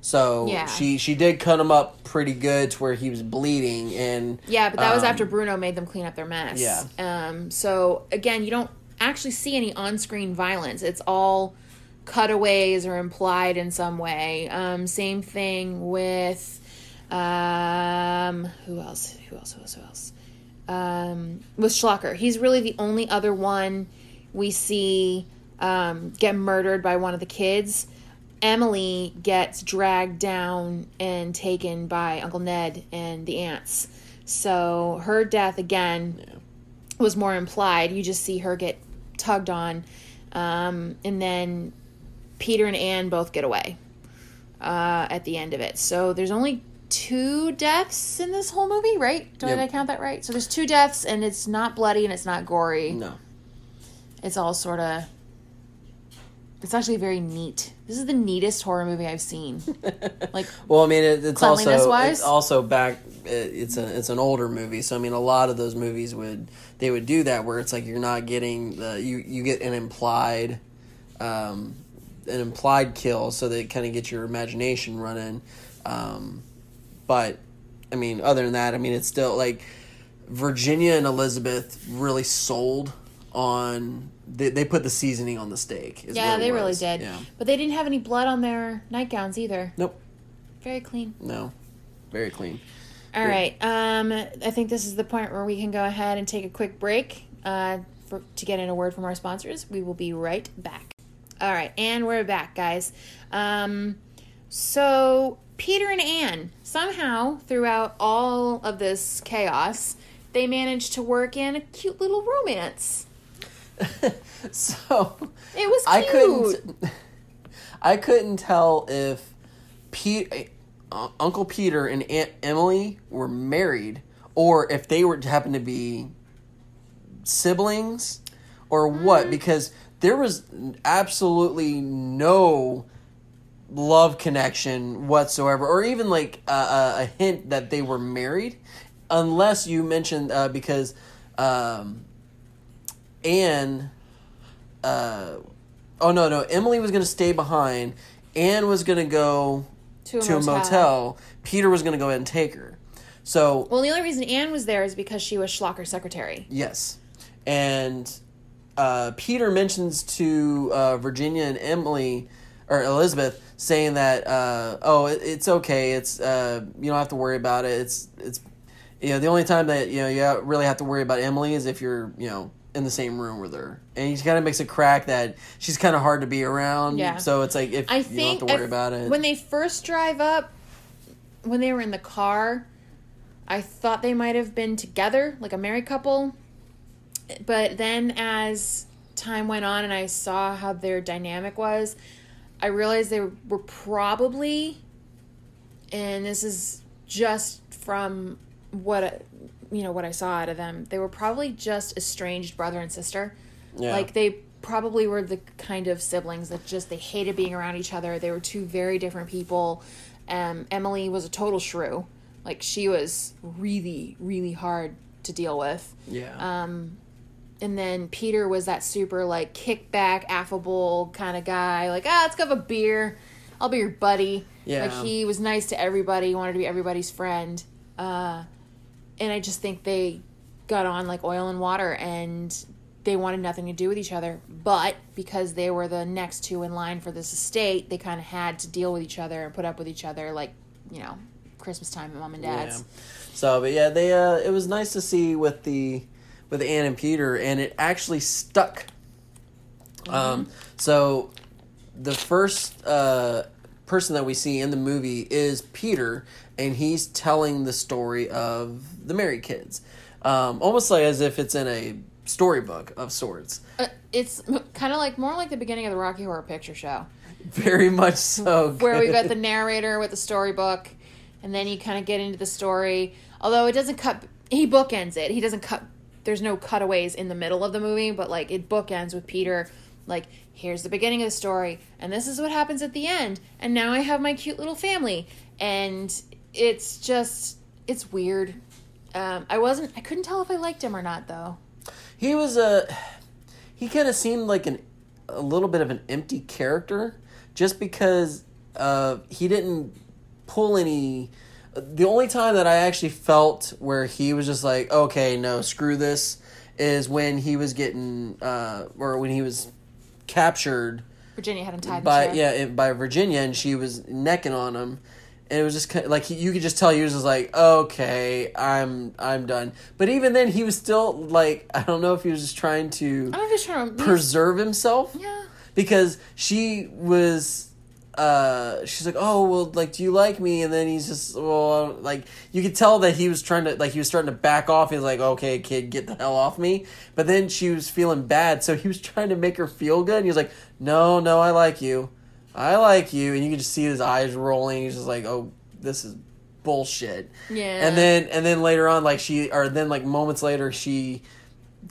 So Yeah. she she did cut him up pretty good to where he was bleeding, and Yeah, but that was um, after Bruno made them clean up their mess. Yeah. Um. So again, you don't actually see any on-screen violence. It's all cutaways or implied in some way. Um. Same thing with, um. Who else? Who else? Who else? Who else? Um. With Schlocker, he's really the only other one we see um, get murdered by one of the kids. Emily gets dragged down and taken by Uncle Ned and the aunts. So her death again was more implied. You just see her get tugged on, um, and then Peter and Anne both get away uh, at the end of it. So there's only two deaths in this whole movie, right? Did Yep. I count that right? So there's two deaths, and it's not bloody and it's not gory. no, It's all sort of. It's actually very neat. This is the neatest horror movie I've seen. Like, Well, I mean, it, it's also it's also back. It, it's a it's an older movie, so I mean, a lot of those movies would they would do that where it's like you're not getting the you you get an implied, um, an implied kill, so that kind of get your imagination running. Um, but I mean, other than that, I mean, it's still like Virginia and Elizabeth really sold on. They, they put the seasoning on the steak. is yeah, they really did. Yeah. But they didn't have any blood on their nightgowns either. Nope. Very clean. No. Very clean. All right. Um, I think this is the point where we can go ahead and take a quick break uh, for, to get in a word from our sponsors. We will be right back. All right, and we're back, guys. Um, so Peter and Anne somehow throughout all of this chaos, they managed to work in a cute little romance. so It was cute. I couldn't. I couldn't tell if Pete, uh, Uncle Peter and Aunt Emily were married, or if they were to happen to be siblings, or what. Because there was absolutely no love connection whatsoever, or even like a, a, a hint that they were married, unless you mentioned uh, because um, Anne. Uh, oh no, no. Emily was gonna stay behind. Anne was gonna go To a to a motel. motel. Peter was gonna go ahead and take her. So Well, the only reason Anne was there is because she was Schlocker's secretary. Yes, and uh, Peter mentions to uh, Virginia and Emily or Elizabeth saying that uh, oh it, it's okay it's uh, you don't have to worry about it it's it's you know the only time that you know you really have to worry about Emily is if you're you know in the same room with her and he kind of makes a crack that she's kind of hard to be around Yeah. so it's like if I you think don't have to worry if- about it when they first drive up, when they were in the car, I thought they might have been together, like a married couple. But then as time went on and I saw how their dynamic was, I realized they were probably, and this is just from what I- you know what I saw out of them, they were probably just estranged brother and sister. Yeah. Like they probably were the kind of siblings that just they hated being around each other. They were two very different people. Um, Emily was a total shrew. Like she was really, really hard to deal with. yeah Um, and then Peter was that super like kickback, affable kind of guy. Like, ah, let's go have a beer. I'll be your buddy. Yeah. Like he was nice to everybody. Wanted to be everybody's friend. Uh, and I just think they got on like oil and water, and they wanted nothing to do with each other. But because they were the next two in line for this estate, they kind of had to deal with each other and put up with each other, like you know, Christmas time at mom and dad's. Yeah. So, but yeah, they uh, it was nice to see with the with Anne and Peter, and it actually stuck. Um, so the first uh, person that we see in the movie is Peter, and he's telling the story of the married kids, um, almost like as if it's in a storybook of sorts. Uh, it's kind of like more like the beginning of the Rocky Horror Picture Show, Very much so. where we've got the narrator with the storybook, and then you kind of get into the story. Although it doesn't cut, he bookends it. He doesn't cut. There's no cutaways in the middle of the movie, but like it bookends with Peter. Like here's the beginning of the story, and this is what happens at the end, and now I have my cute little family, and it's just it's weird. Um, I wasn't. I couldn't tell if I liked him or not, though. He was a. He kind of seemed like an a little bit of an empty character, just because uh, he didn't pull any. The only time that I actually felt where he was just like, okay, no, screw this, is when he was getting, uh, or when he was captured Virginia had him tied by yeah by Virginia, and she was necking on him, and it was just kind like he, you could just tell he was just like, okay, I'm I'm done. But even then, he was still like, I don't know if he was just trying to I don't know if he's trying to. preserve himself yeah. because she was uh she's like oh well like do you like me and then he's just well like you could tell that he was trying to like he was starting to back off he's like okay kid get the hell off me but then she was feeling bad so he was trying to make her feel good and he was like no no i like you i like you and you could just see his eyes rolling he's just like oh this is bullshit Yeah. and then and then later on like she or then like moments later she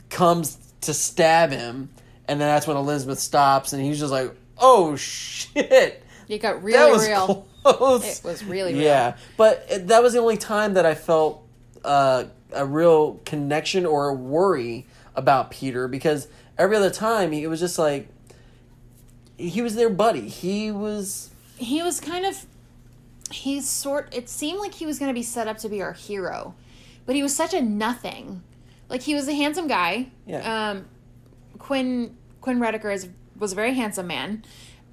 comes to stab him and then that's when elizabeth stops and he's just like oh shit It got that was real. close It was really real. yeah but it, that was the only time that i felt uh, a real connection or a worry about peter because every other time he was just like he was their buddy he was He was kind of. He's sort. It seemed like he was going to be set up to be our hero, but he was such a nothing. Like he was a handsome guy. Yeah. Um, Quinn Quinn Redeker is was a very handsome man,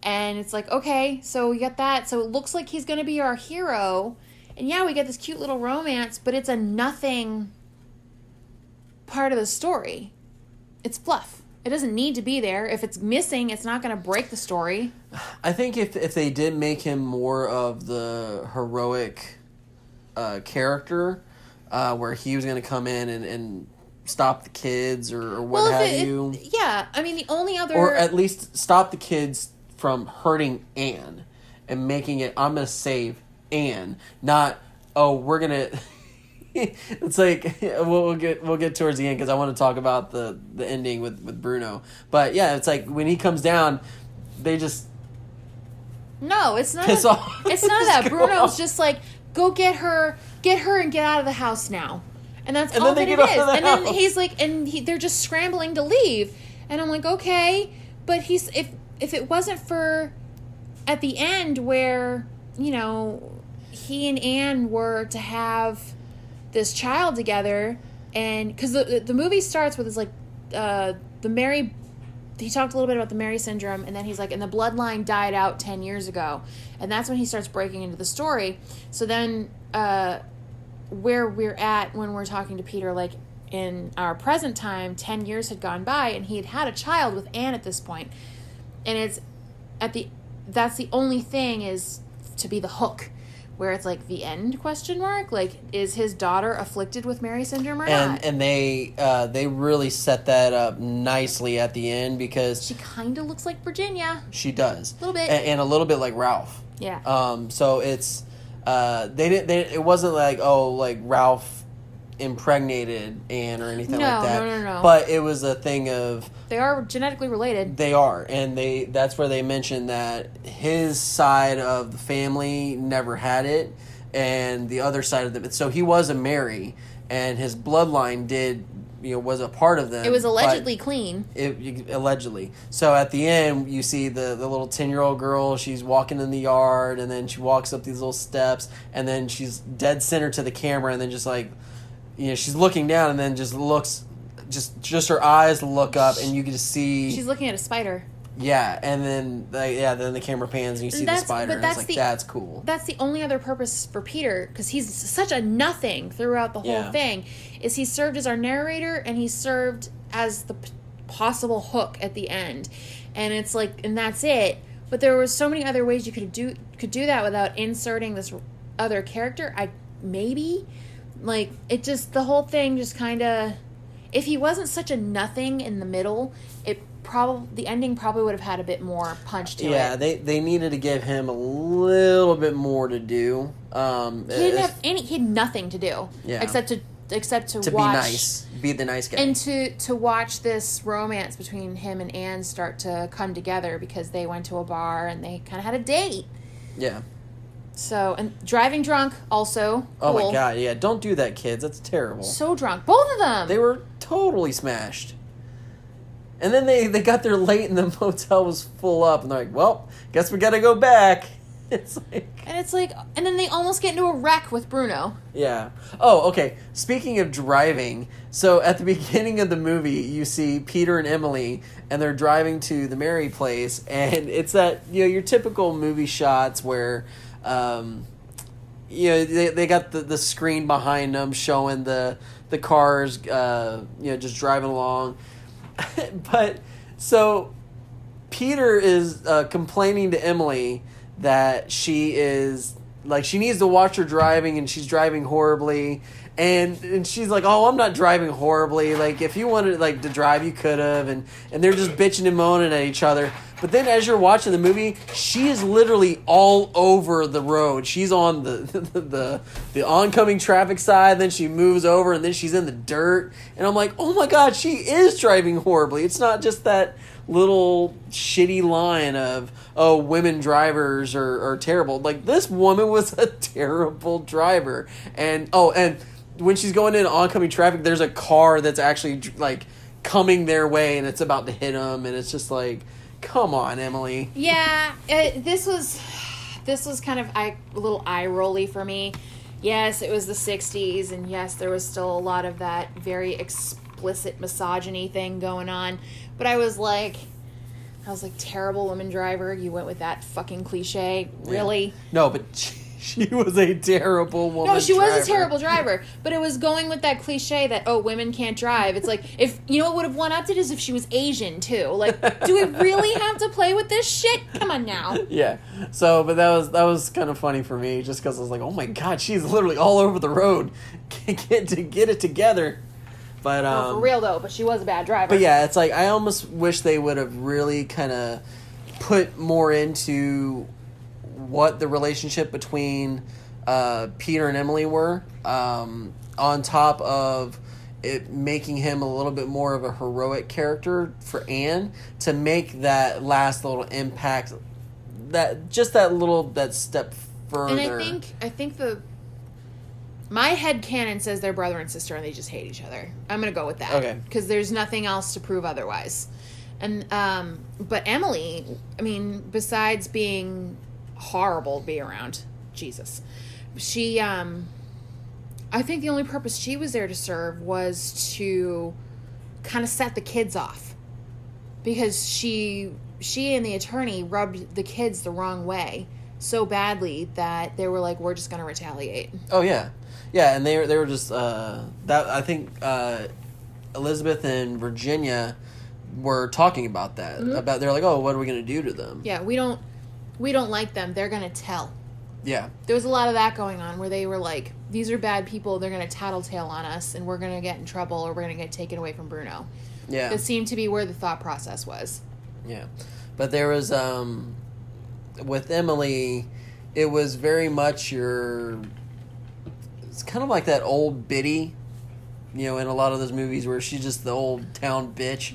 and it's like okay, so we got that. So it looks like he's going to be our hero, and yeah, we get this cute little romance, but it's a nothing part of the story. It's fluff. It doesn't need to be there. If it's missing, it's not going to break the story. I think if if they did make him more of the heroic uh, character, uh, where he was going to come in and, and stop the kids or, or what if have it- you, it- yeah, I mean the only other or at least stop the kids from hurting Anne and making it. I'm going to save Anne, not oh we're gonna. it's like we'll, we'll get we'll get towards the end because I want to talk about the the ending with with Bruno. But yeah, it's like when he comes down, they just no, it's not. piss a- off. It's not that. Bruno's off. just like go get her, get her, and get out of the house now. And that's And all then that they it get is. out of the And then he's like, and he, they're just scrambling to leave. And I'm like, okay, but he's if if it wasn't for at the end where you know he and Anne were to have this child together, and because the the movie starts with this like uh, the Merrye. He talked a little bit about the Merrye syndrome, and then he's like, and the bloodline died out ten years ago, and that's when he starts breaking into the story. So then, uh, where we're at when we're talking to Peter, like in our present time, 10 years had gone by and he had had a child with Anne at this point. And it's at the, that's the only thing is to be the hook where it's like the end question mark like is his daughter afflicted with Merrye syndrome or and not and they uh, they really set that up nicely at the end because she kind of looks like virginia she does A Little bit. and, and a little bit like Ralph. yeah Um, so it's uh, they didn't. They, it wasn't like oh like Ralph impregnated Anne or anything No, like that. no, no, no. But it was a thing of they are genetically related they are, and they that's where they mentioned that his side of the family never had it, and the other side of the so he was a Merrye, and his bloodline did you know was a part of them. it was allegedly clean it, allegedly. So at the end, you see the, the little 10 year old girl. She's walking in the yard, and then she walks up these little steps, and then she's dead center to the camera, and then just like, you know, she's looking down, and then just looks just just her eyes look up and you can just see She's looking at a spider. yeah, and then like, yeah, then the camera pans and you see the spider but and it's that's like the- that's cool. That's the only other purpose for Peter because he's such a nothing throughout the whole Yeah. thing. Is he served as our narrator and he served as the p- possible hook at the end, and it's like and that's it. But there were so many other ways you could do could do that without inserting this other character. I maybe like it just the whole thing just kind of if he wasn't such a nothing in the middle, it probably the ending probably would have had a bit more punch to yeah, it. Yeah, they they needed to give him a little bit more to do. Um, He didn't if- have any. He had nothing to do Yeah. except to except to, to watch be nice, be the nice guy. and to to watch this romance between him and Anne start to come together because they went to a bar and they kind of had a date. yeah. So and driving drunk also. Oh cool. my god, yeah! Don't do that, kids. That's terrible. So drunk, both of them. They were totally smashed. And then they, they got there late and the motel was full up and they're like, well, guess we gotta go back. It's like, and it's like, and then they almost get into a wreck with Bruno. yeah. Oh, okay. Speaking of driving, so at the beginning of the movie, you see Peter and Emily and they're driving to the Merrye place and it's that, you know, your typical movie shots where, um, you know, they, they got the, the screen behind them showing the, the cars, uh, you know, just driving along. but so Peter is uh, complaining to Emily that she is like she needs to watch her driving and she's driving horribly and and she's like oh i'm not driving horribly. Like if you wanted like to drive you could have and and they're just bitching and moaning at each other. But then as you're watching the movie she is literally all over the road. She's on the the the, the oncoming traffic side then she moves over and then she's in the dirt. And i'm like oh my god she is driving horribly. It's not just that little shitty line of oh women drivers are, are terrible. Like this woman was a terrible driver. And oh and when she's going in oncoming traffic there's a car that's actually like coming their way and it's about to hit them and it's just like come on emily Yeah, it, this was this was kind of eye, a little eye rolly for me. Yes, it was the '60s, and yes, there was still a lot of that very explicit misogyny thing going on. But I was like, I was like, terrible woman driver. You went with that fucking cliche, really? no but she, was a terrible woman No, she was a terrible driver, but it was going with that cliche that oh, women can't drive. It's like if you know what would have one upped it is if she was Asian too. Like, do we really have to play with this shit? Come on now. yeah so but that was that was kind of funny for me just because i was like oh my god she's literally all over the road get to get it together but um No, for real though, but she was a bad driver. but yeah it's like i almost wish they would have really kind of put more into what the relationship between uh, peter and emily were um, on top of it making him a little bit more of a heroic character for anne to make that last little impact that just that little that step further and I think I think the my head canon says they're brother and sister and they just hate each other. I'm gonna go with that. Okay. Because there's nothing else to prove otherwise. And um, but Emily, I mean, besides being horrible to be around, Jesus, she um, I think the only purpose she was there to serve was to kind of set the kids off because she she and the attorney rubbed the kids the wrong way so badly that they were like we're just going to retaliate Oh yeah, yeah, and they were they were just uh, that. I think uh, Elizabeth and Virginia were talking about that. About they're like, oh, what are we gonna do to them? yeah we don't we don't like them they're going to tell Yeah, there was a lot of that going on where they were like these are bad people they're going to tattletale on us and we're going to get in trouble or we're going to get taken away from bruno yeah, that seemed to be where the thought process was yeah. But there was um, with Emily, it was very much your. It's kind of like that old biddy, you know, in a lot of those movies where she's just the old town bitch.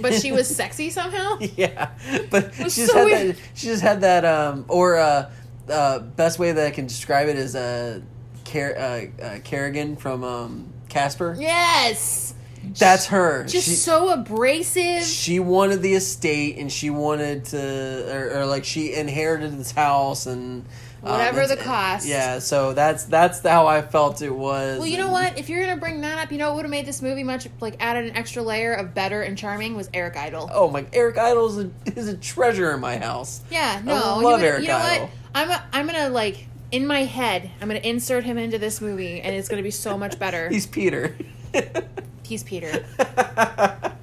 But she was sexy somehow yeah, but she just so that. She just had that. Um, or uh, uh, best way that I can describe it is uh, Car- uh, uh, Carrigan from um, Casper. yes That's her. just she, so abrasive she wanted the estate, and she wanted to, or, or like she inherited this house, and Um, Whatever it's- the cost. Yeah, so that's that's how I felt it was. Well, you know what? If you're gonna bring that up, you know what would have made this movie much like added an extra layer of better and charming was Eric Idle. Oh my, Eric Idle is a, is a treasure in my house. Yeah, no, I love would- Eric You know Idle. what? I'm a, I'm gonna like in my head, I'm gonna insert him into this movie, and it's gonna be so much better. He's Peter. He's Peter.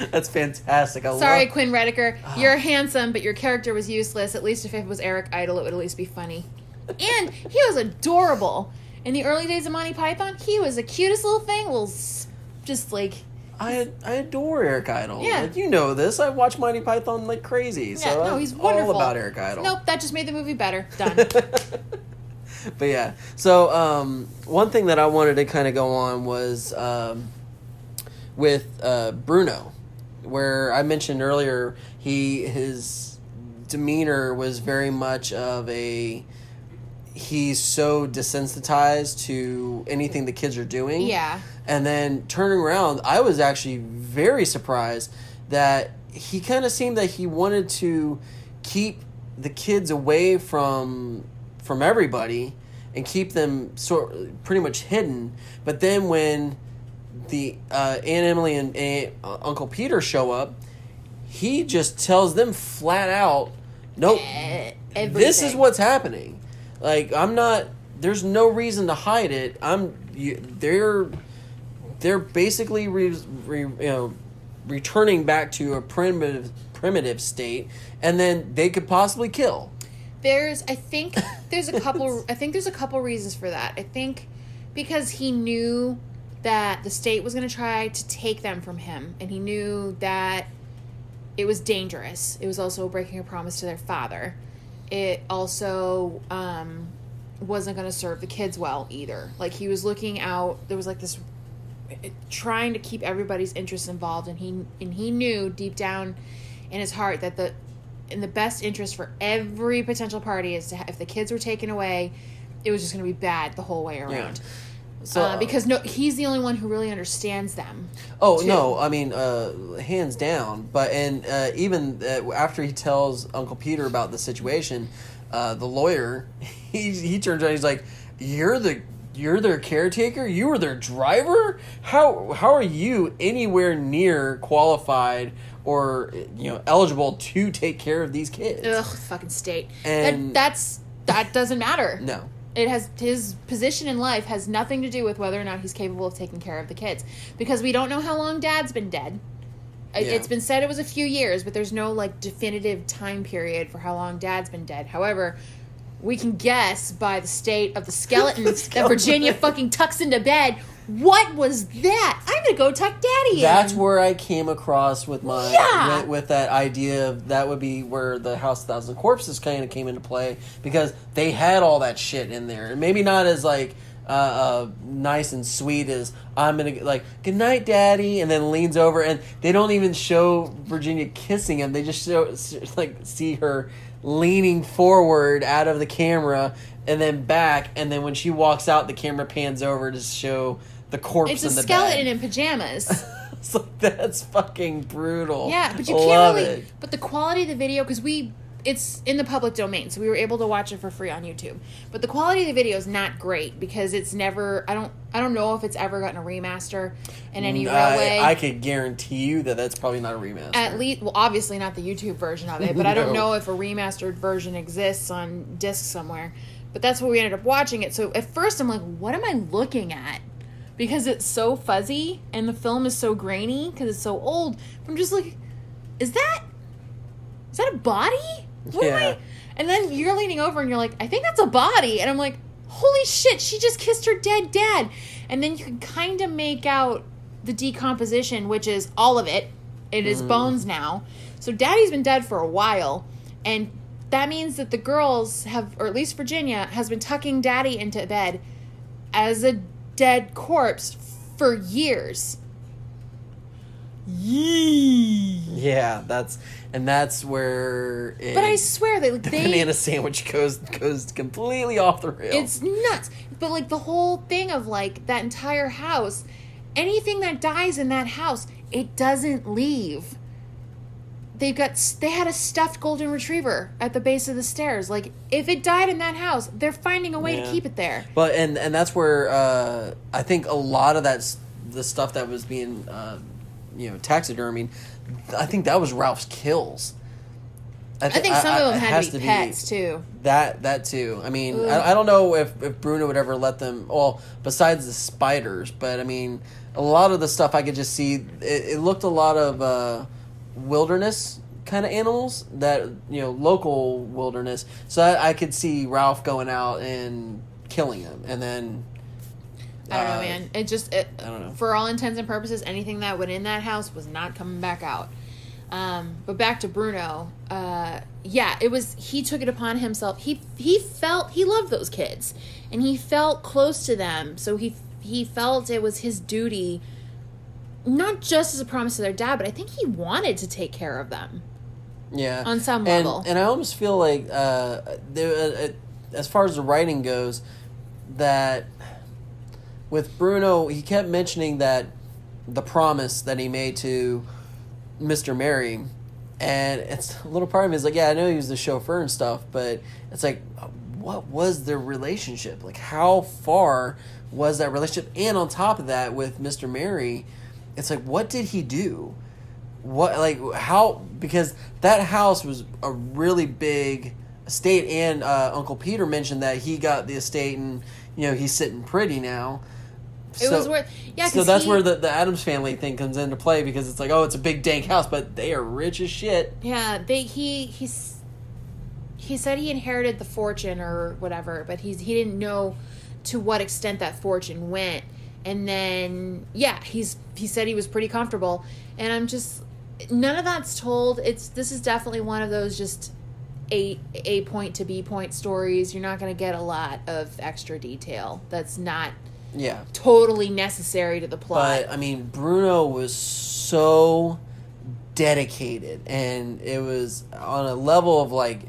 That's fantastic. I Sorry, love. Quinn Redeker. You're handsome, but your character was useless. At least if it was Eric Idle, it would at least be funny. And he was adorable. In the early days of Monty Python, he was the cutest little thing. Little, s- just like I I adore Eric Idle. Yeah. Like, you know this. I watch Monty Python like crazy. So yeah, no, I'm he's wonderful. all about Eric Idle. Nope, that just made the movie better. Done. but yeah, so um, one thing that I wanted to kind of go on was um, with uh, Bruno, where I mentioned earlier he his demeanor was very much of a he's so desensitized to anything the kids are doing. yeah. And then turning around, I was actually very surprised that he kind of seemed that he wanted to keep the kids away from from everybody and keep them sort pretty much hidden. But then when the uh, Aunt Emily and Aunt, uh, Uncle Peter show up, he just tells them flat out, "Nope, Eh, this is what's happening. Like I'm not. There's no reason to hide it. I'm. You, they're. They're basically re, re, you know, returning back to a primitive primitive state, and then they could possibly kill. There's, I think, there's a couple. I think there's a couple reasons for that. I think because he knew that the state was going to try to take them from him, and he knew that it was dangerous. It was also breaking a promise to their father. It also um, wasn't going to serve the kids well either. Like he was looking out. There was like this trying to keep everybody's interests involved, and he and he knew deep down in his heart that the in the best interest for every potential party is to if the kids were taken away, it was just going to be bad the whole way around. So uh, because no, he's the only one who really understands them. Oh too. no! I mean, uh, hands down. But and uh, even uh, after he tells Uncle Peter about the situation, uh, the lawyer he he turns around. He's like, "You're the you're their caretaker. You were their driver. How how are you anywhere near qualified or you know eligible to take care of these kids?" Ugh, fucking state. And- that, that's that doesn't matter. No. It has his position in life has nothing to do with whether or not he's capable of taking care of the kids because we don't know how long dad's been dead. Yeah. It's been said it was a few years, but there's no like definitive time period for how long dad's been dead. However, we can guess by the state of the skeleton, that skeleton. Virginia fucking tucks into bed. What was that? I'm gonna go tuck daddy in. That's where I came across with my Yeah. with, with that idea of that would be where the House of Thousand Corpses kind of came into play because they had all that shit in there, and maybe not as like uh, uh, nice and sweet as I'm gonna like good night, daddy, and then leans over, and they don't even show Virginia kissing him; they just show like see her leaning forward out of the camera and then back, and then when she walks out, the camera pans over to show the corpse it's a in the skeleton bed. in pajamas. It's like that's fucking brutal. Yeah, but you Love can't really. it. But the quality of the video, because we, it's in the public domain, so we were able to watch it for free on YouTube. But the quality of the video is not great because it's never. I don't. I don't know if it's ever gotten a remaster in any real way. I, could guarantee you that that's probably not a remaster. At least, well, obviously not the YouTube version of it, but I don't know if a remastered version exists on disc somewhere. But that's where we ended up watching it. So at first, I'm like, what am I looking at? Because it's so fuzzy and the film is so grainy because it's so old. I'm just like, is that is that a body? What am I? And then you're leaning over and you're like, I think that's a body. And I'm like, holy shit, she just kissed her dead dad. And then you can kind of make out the decomposition, which is all of it. It is mm. bones now. So daddy's been dead for a while. And that means that the girls have, or at least Virginia, has been tucking daddy into bed as a dead corpse for years. Yee. yeah, that's and that's where it, But I swear that like, the they banana sandwich goes goes completely off the rails. It's nuts. But like the whole thing of like that entire house, anything that dies in that house, it doesn't leave. They've got they had a stuffed golden retriever at the base of the stairs. Like if it died in that house, they're finding a way Yeah. to keep it there. But and and that's where uh, I think a lot of that's the stuff that was being uh, you know taxidermied. I think that was Ralph's kills. I thi- think some of them had to be pets too. That that too. I mean, I, I don't know if, if Bruno would ever let them. Well, besides the spiders, but I mean, a lot of the stuff I could just see. It, it looked a lot of uh, wilderness kind of animals that you know local wilderness. So I, I could see Ralph going out and killing them, and then I don't know, uh, man. It just it, I don't know. For all intents and purposes, anything that went in that house was not coming back out. Um, but back to Bruno. Uh, yeah, it was. He took it upon himself. He he felt he loved those kids, and he felt close to them. So he he felt it was his duty, not just as a promise to their dad, but I think he wanted to take care of them. Yeah, On some and, level. and I almost feel like uh, there, uh, uh, as far as the writing goes, that with Bruno, he kept mentioning that the promise that he made to Mister Merrye, and it's a little part of me is like, yeah, I know he was the chauffeur and stuff, but it's like, what was their relationship? Like, how far was that relationship? And on top of that, with Mister Merrye, it's like, what did he do? what like how because that house was a really big estate and uh, uncle peter mentioned that he got the estate and you know he's sitting pretty now It was worth. Yeah, So that's he- where the, the Addams family thing comes into play because it's like oh it's a big dank house but they are rich as shit Yeah, they he he's he said he inherited the fortune or whatever, but he's he didn't know to what extent that fortune went. And then yeah, he's he said he was pretty comfortable, and I'm just none of that's told. It's this is definitely one of those just a a point to b point stories. You're not going to get a lot of extra detail. That's not yeah totally necessary to the plot. but i mean bruno was so dedicated and it was on a level of like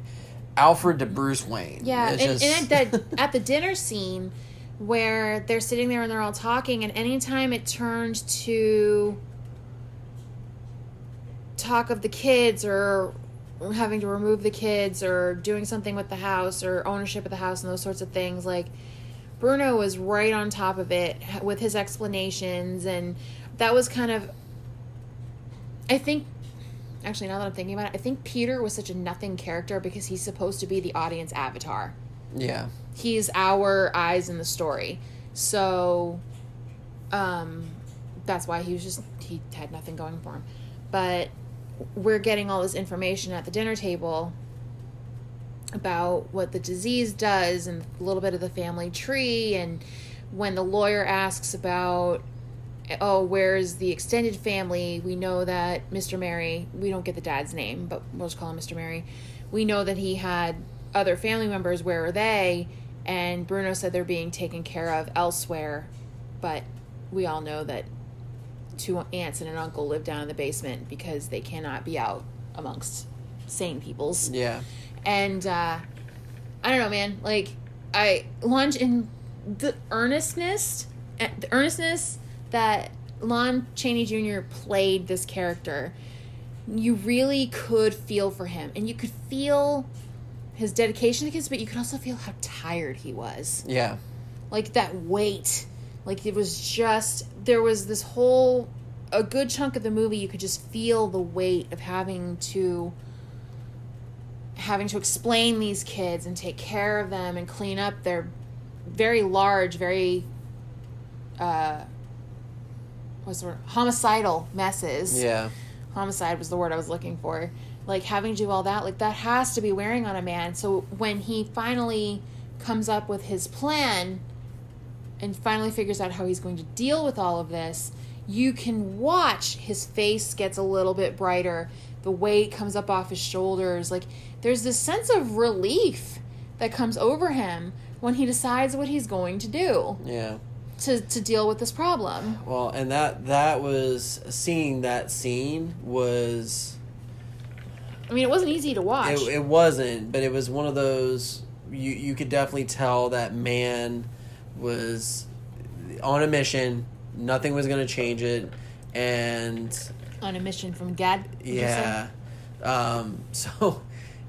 alfred to bruce wayne Yeah, It's and, just- and at that at the dinner scene where they're sitting there and they're all talking, and anytime it turned to talk of the kids or having to remove the kids or doing something with the house or ownership of the house and those sorts of things, like Bruno was right on top of it with his explanations, and that was kind of. I think actually now that i'm thinking about it i think peter was such a nothing character because he's supposed to be the audience avatar. Yeah. He's our eyes in the story. So um that's why he was just he had nothing going for him. But we're getting all this information at the dinner table about what the disease does and a little bit of the family tree. And when the lawyer asks about oh where's the extended family we know that mr Merrye we don't get the dad's name but we'll just call him mr Merrye. We know that he had other family members where are they? And bruno said they're being taken care of elsewhere. But we all know that two aunts and an uncle live down in the basement because they cannot be out amongst sane peoples. Yeah and uh i don't know man. Like i lunch in the earnestness eh, the earnestness that lon chaney jr played this character you really could feel for him. And you could feel his dedication to kids but you could also feel how tired he was. Yeah. Like that weight. Like it was just there was this whole a good chunk of the movie you could just feel the weight of having to having to explain these kids and take care of them and clean up their very large very uh what's the word homicidal messes yeah homicide was the word I was looking for. Like having to do all that, like that has to be wearing on a man. So when he finally comes up with his plan and finally figures out how he's going to deal with all of this, you can watch his face gets a little bit brighter. The weight comes up off his shoulders. Like there's this sense of relief that comes over him when he decides what he's going to do yeah to, to deal with this problem. Well, and that that was seeing that scene was I mean, it wasn't easy to watch. it, it wasn't, but it was one of those you you could definitely tell that man was on a mission. Nothing was going to change it, and on a mission from Gad. did you say? yeah, Um, so,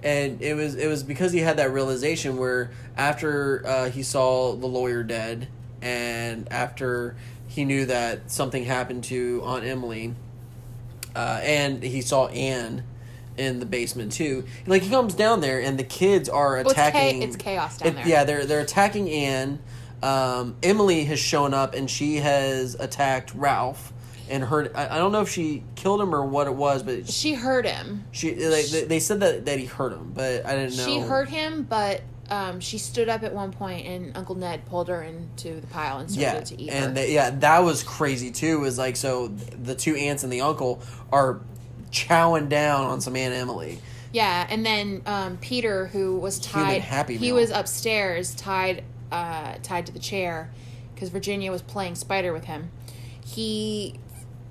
and it was it was because he had that realization where after uh, he saw the lawyer dead, and after he knew that something happened to Aunt Emily, uh, and he saw Anne in the basement too. Like he comes down there, and the kids are it's cha- attacking. it's chaos down there. Yeah, they're they're attacking Anne. Um, Emily has shown up, and she has attacked Ralph and hurt. I, I don't know if she killed him or what it was, but she, She hurt him. like, they, they said that that he hurt him, but I didn't know. She hurt him, but um, she stood up at one point, and Uncle Ned pulled her into the pile and started Yeah, to eat and her. they- yeah, that was crazy too. Was like so the two aunts and the uncle are chowing down on some Aunt Emily. yeah, and then um, Peter, who was Human tied, Happy he Meal. was upstairs, tied, uh, tied to the chair, because Virginia was playing spider with him. He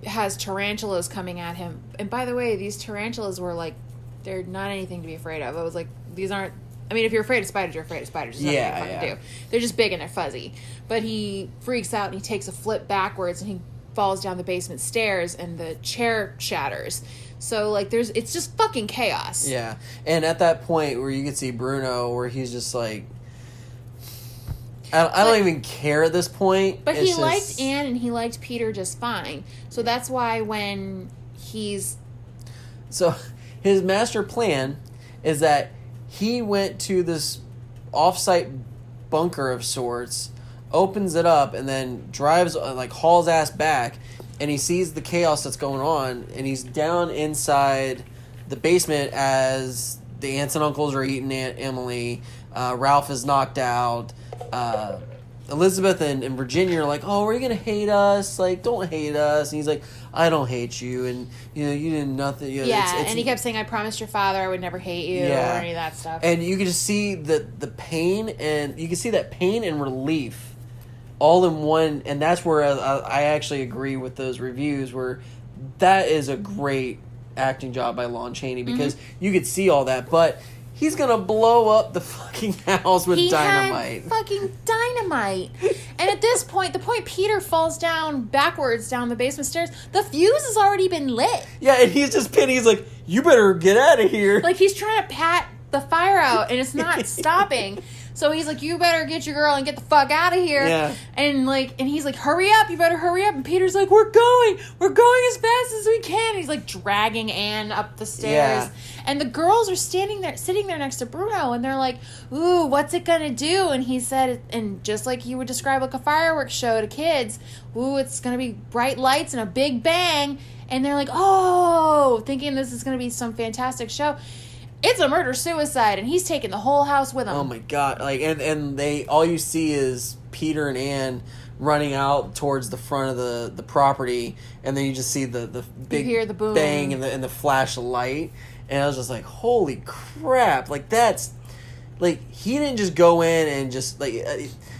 has tarantulas coming at him, and by the way, these tarantulas were like, they're not anything to be afraid of. I was like, these aren't. I mean, if you're afraid of spiders, you're afraid of spiders. There's nothing Yeah, you yeah. do. They're just big and they're fuzzy. But he freaks out and he takes a flip backwards and he falls down the basement stairs and the chair shatters. So like there's it's just fucking chaos. Yeah, and at that point where you could see Bruno, where he's just like, I, I don't even care at this point. But It's he liked Anne and he liked Peter just fine. So that's why when he's So his master plan is that he went to this off-site bunker of sorts, opens it up, and then drives uh, like hauls ass back, and he sees the chaos that's going on, and he's down inside the basement as the aunts and uncles are eating Aunt Emily. Uh, Ralph is knocked out. Uh, Elizabeth and, and Virginia are like, "Oh, are you gonna hate us? Like, don't hate us." And he's like, "I don't hate you, and you know, you did nothing." You know, yeah, it's- it's- and he kept saying, "I promised your father I would never hate you" Yeah. or any of that stuff. and you can just see the the pain, and you can see that pain and relief all in one, and that's where I, I actually agree with those reviews. Where that is a great acting job by Lon Chaney Mm-hmm. because you could see all that, but he's gonna blow up the fucking house with he dynamite. had fucking dynamite. and at this point, the point Peter falls down backwards down the basement stairs, the fuse has already been lit. yeah, and he's just pinning. He's like, "You better get out of here." Like he's trying to pat the fire out and it's not stopping. So he's like, "You better get your girl and get the fuck out of here." Yeah. And like, and he's like, "Hurry up! You better hurry up!" And Peter's like, "We're going, we're going as fast as we can." And he's like dragging Anne up the stairs, Yeah. and the girls are standing there, sitting there next to Bruno, and they're like, "Ooh, what's it gonna do?" And he said, and just like you would describe like a fireworks show to kids, "Ooh, it's gonna be bright lights and a big bang." And they're like, "Oh," thinking this is gonna be some fantastic show. It's a murder suicide, and he's taking the whole house with him. Oh my god! Like and and they all you see is Peter and Anne running out towards the front of the the property, and then you just see the the big hear the boom. bang and the and the flash of light, and I was just like, holy crap! Like that's like he didn't just go in and just like. Uh,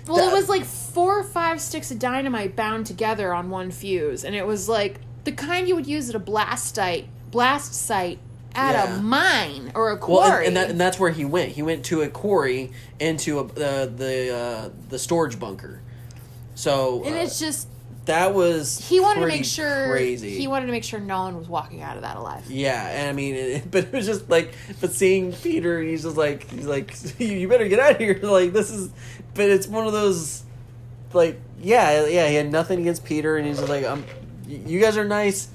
Well, that- it was like four or five sticks of dynamite bound together on one fuse, and it was like the kind you would use at a blast site, blast site at Yeah. a mine or a Well, quarry. and, and, that, and that's where he went. He went to a quarry into a, the the uh, the storage bunker. So And uh, it's just that was he wanted to make sure crazy. he wanted to make sure no one was walking out of that alive. Yeah, and I mean, it, but it was just like, but seeing Peter, he's just like, he's like, you better get out of here. Like this is, but it's one of those, like, yeah, yeah. He had nothing against Peter, and he's just like, um, you guys are nice.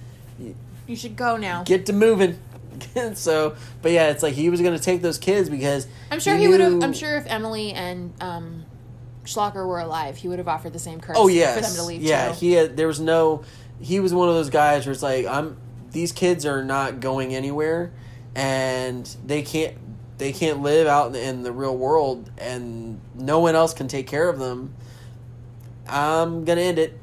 You should go now. Get to moving. so, but yeah, it's like he was gonna take those kids because I'm sure he would have. I'm sure if Emily and um, Schlocker were alive, he would have offered the same courtesy Oh yeah, for them to leave. yeah. too. He had. There was no. He was one of those guys where it's like, I'm. These kids are not going anywhere, and they can't. They can't live out in the, in the real world, and no one else can take care of them. I'm gonna end it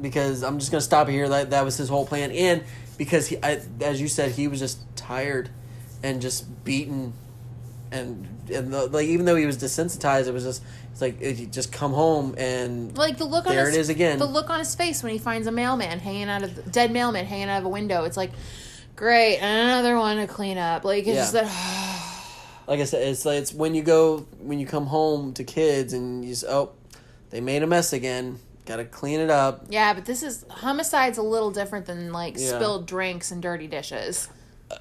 because I'm just gonna stop here. That that was his whole plan, and because he, I, as you said, he was just tired and just beaten, and and the, like even though he was desensitized, it was just it's like it, just come home and Like the look on There his, it is again. The look on his face when he finds a mailman hanging out of dead mailman hanging out of a window. It's like, great, another one to clean up. Like it's Yeah. just that. like I said, it's like it's when you go when you come home to kids and you just oh, they made a mess again. Got to clean it up. yeah, but this is homicide's a little different than like Yeah. spilled drinks and dirty dishes.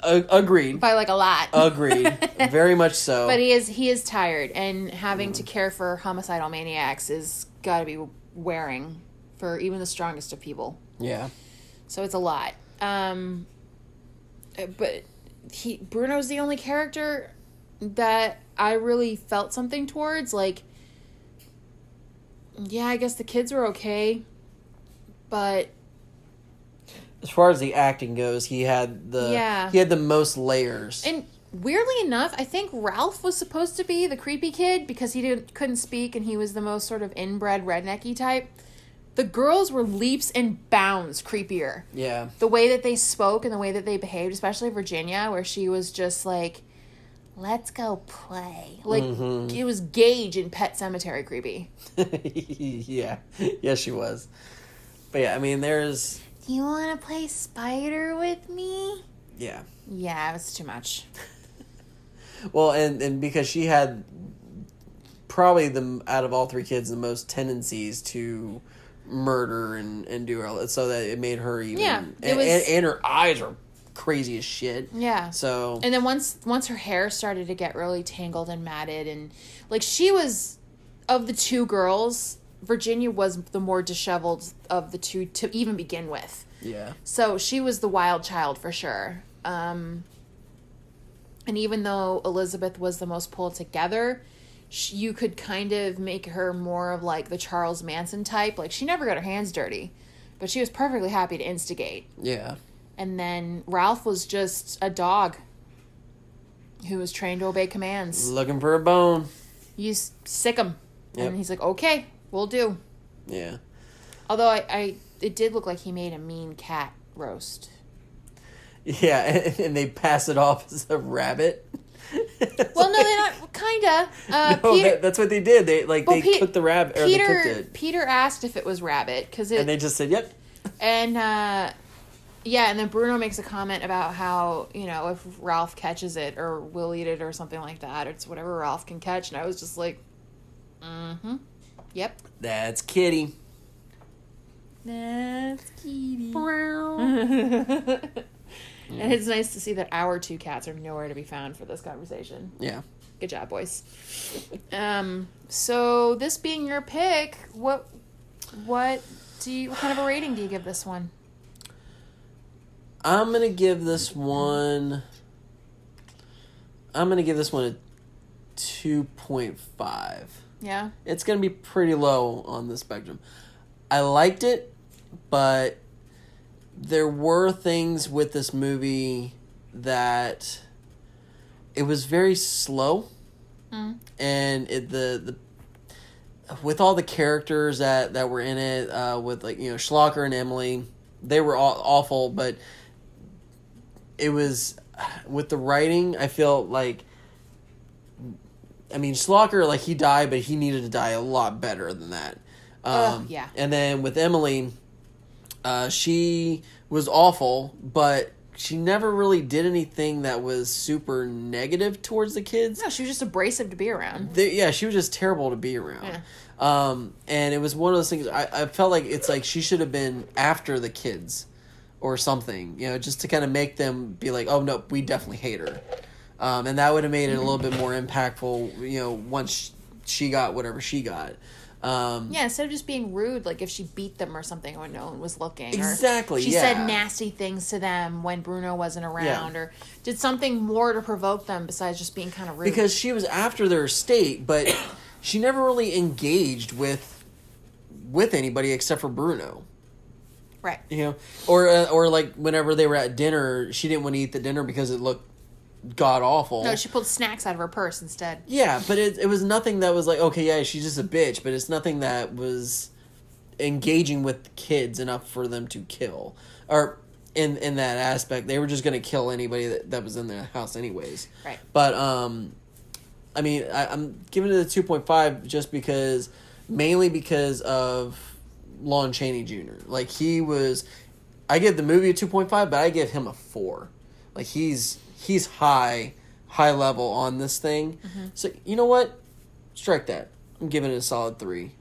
A- agreed. by like a lot. Agreed. Very much so. But he is he is tired, and having to care for homicidal maniacs is got to be wearing for even the strongest of people. yeah. So it's a lot. Um, uh, but he Bruno's the only character that I really felt something towards. Like, yeah, I guess the kids were okay, but As far as the acting goes, he had the Yeah. he had the most layers. and weirdly enough, I think Ralph was supposed to be the creepy kid because he didn't couldn't speak and he was the most sort of inbred rednecky type. The girls were leaps and bounds creepier. yeah. the way that they spoke and the way that they behaved, especially Virginia, where she was just like, "Let's go play." Like Mm-hmm. it was Gage in Pet Sematary creepy. yeah. Yes, she was. But yeah, I mean, there's Do you want to play spider with me? yeah. Yeah, it was too much. Well, and and because she had probably the out of all three kids the most tendencies to murder and and do all that, so that it made her even Yeah, it was- and, and her eyes are crazy as shit. Yeah. So And then once once her hair started to get really tangled and matted and like she was of the two girls, Virginia was the more disheveled of the two to even begin with. yeah, So she was the wild child for sure. Um, and even though Elizabeth was the most pulled together, she, you could kind of make her more of like the Charles Manson type. Like she never got her hands dirty, but she was perfectly happy to instigate. yeah, And then Ralph was just a dog who was trained to obey commands. looking for a bone. You sic him, Yep. and he's like, "Okay, we'll do." Yeah, Although I, I, it did look like he made a mean cat roast. yeah, and, and they pass it off as a rabbit. Well, no, they're not. Kinda. Uh, no, Peter, that, that's what they did. They like Well, they Pe- cooked the rabbit or they cooked Peter, Peter asked if it was rabbit because it and they just said, "Yep." and uh, yeah, and then Bruno makes a comment about how you know if Ralph catches it or will eat it or something like that. It's whatever Ralph can catch, and I was just like, mm-hmm, yep, That's Kitty. that's Kitty. Brown And it's nice to see that our two cats are nowhere to be found for this conversation. Yeah. Good job, boys. Um, so this being your pick, what what do you what kind of a rating do you give this one? I'm gonna give this one. I'm gonna give this one a two point five. Yeah. It's gonna be pretty low on the spectrum. I liked it, but there were things with this movie that it was very slow, Mm. and it the the with all the characters that that were in it, uh, with like you know Schlocker and Emily, they were all awful, but it was with the writing. I felt like. I mean, Schlocker, like he died, but he needed to die a lot better than that. Um, Ugh, yeah. And then with Emily, uh, she was awful, but she never really did anything that was super negative towards the kids. No, she was just abrasive to be around. They, yeah, she was just terrible to be around. Yeah. Um, and it was one of those things. I, I felt like it's like she should have been after the kids, or something. You know, just to kind of make them be like, "Oh no, we definitely hate her," um, and that would have made it a little bit more impactful. You know, once she got whatever she got. Um, Yeah, instead of just being rude, like if she beat them or something when no one was looking. Exactly, She yeah. said nasty things to them when Bruno wasn't around, or did something more to provoke them besides just being kind of rude. because she was after their estate, but she never really engaged with with anybody except for Bruno. Right. You know, or uh, or like whenever they were at dinner, she didn't want to eat the dinner because it looked god awful. No, she pulled snacks out of her purse instead. yeah, but it it was nothing that was like okay, yeah, she's just a bitch, but it's nothing that was engaging with kids enough for them to kill or. In, in that aspect, they were just gonna kill anybody that, that was in the house, anyways. Right. But um, I mean, I, I'm giving it a two point five just because, mainly because of Lon Chaney Jr. Like he was, I give the movie a two point five, but I give him a four. Like he's he's high high level on this thing. So you know what? Strike that. I'm giving it a solid three.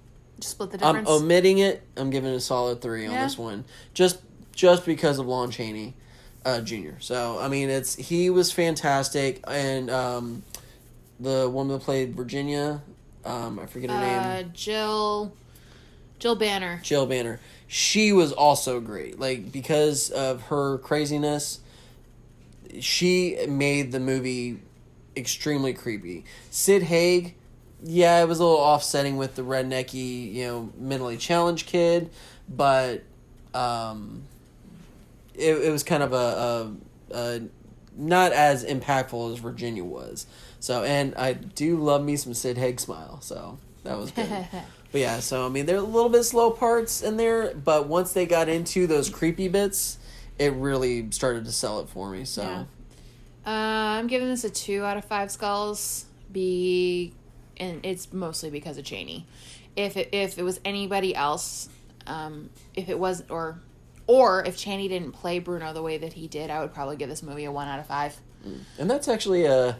Just split the difference. I'm omitting it. I'm giving it a solid three on this one, just just because of Lon Chaney. uh, Jr. So I mean, it's he was fantastic, and um, the woman that played Virginia, um, I forget her Uh, name, Jill, Jill Banner. Jill Banner. She was also great, like because of her craziness. She made the movie extremely creepy. Sid Haig, yeah, it was a little offsetting with the rednecky, you know, mentally challenged kid, but um, it, it was kind of a, a, a not as impactful as Virginia was. So, and I do love me some Sid Haig smile, so that was good. but yeah, so I mean, there are a little bit slow parts in there, but once they got into those creepy bits, it really started to sell it for me. So, Yeah. Uh, I'm giving this a two out of five skulls. Be, and it's mostly because of Chaney. If it, if it was anybody else, um, if it was or or if Chaney didn't play Bruno the way that he did, I would probably give this movie a one out of five. and that's actually a.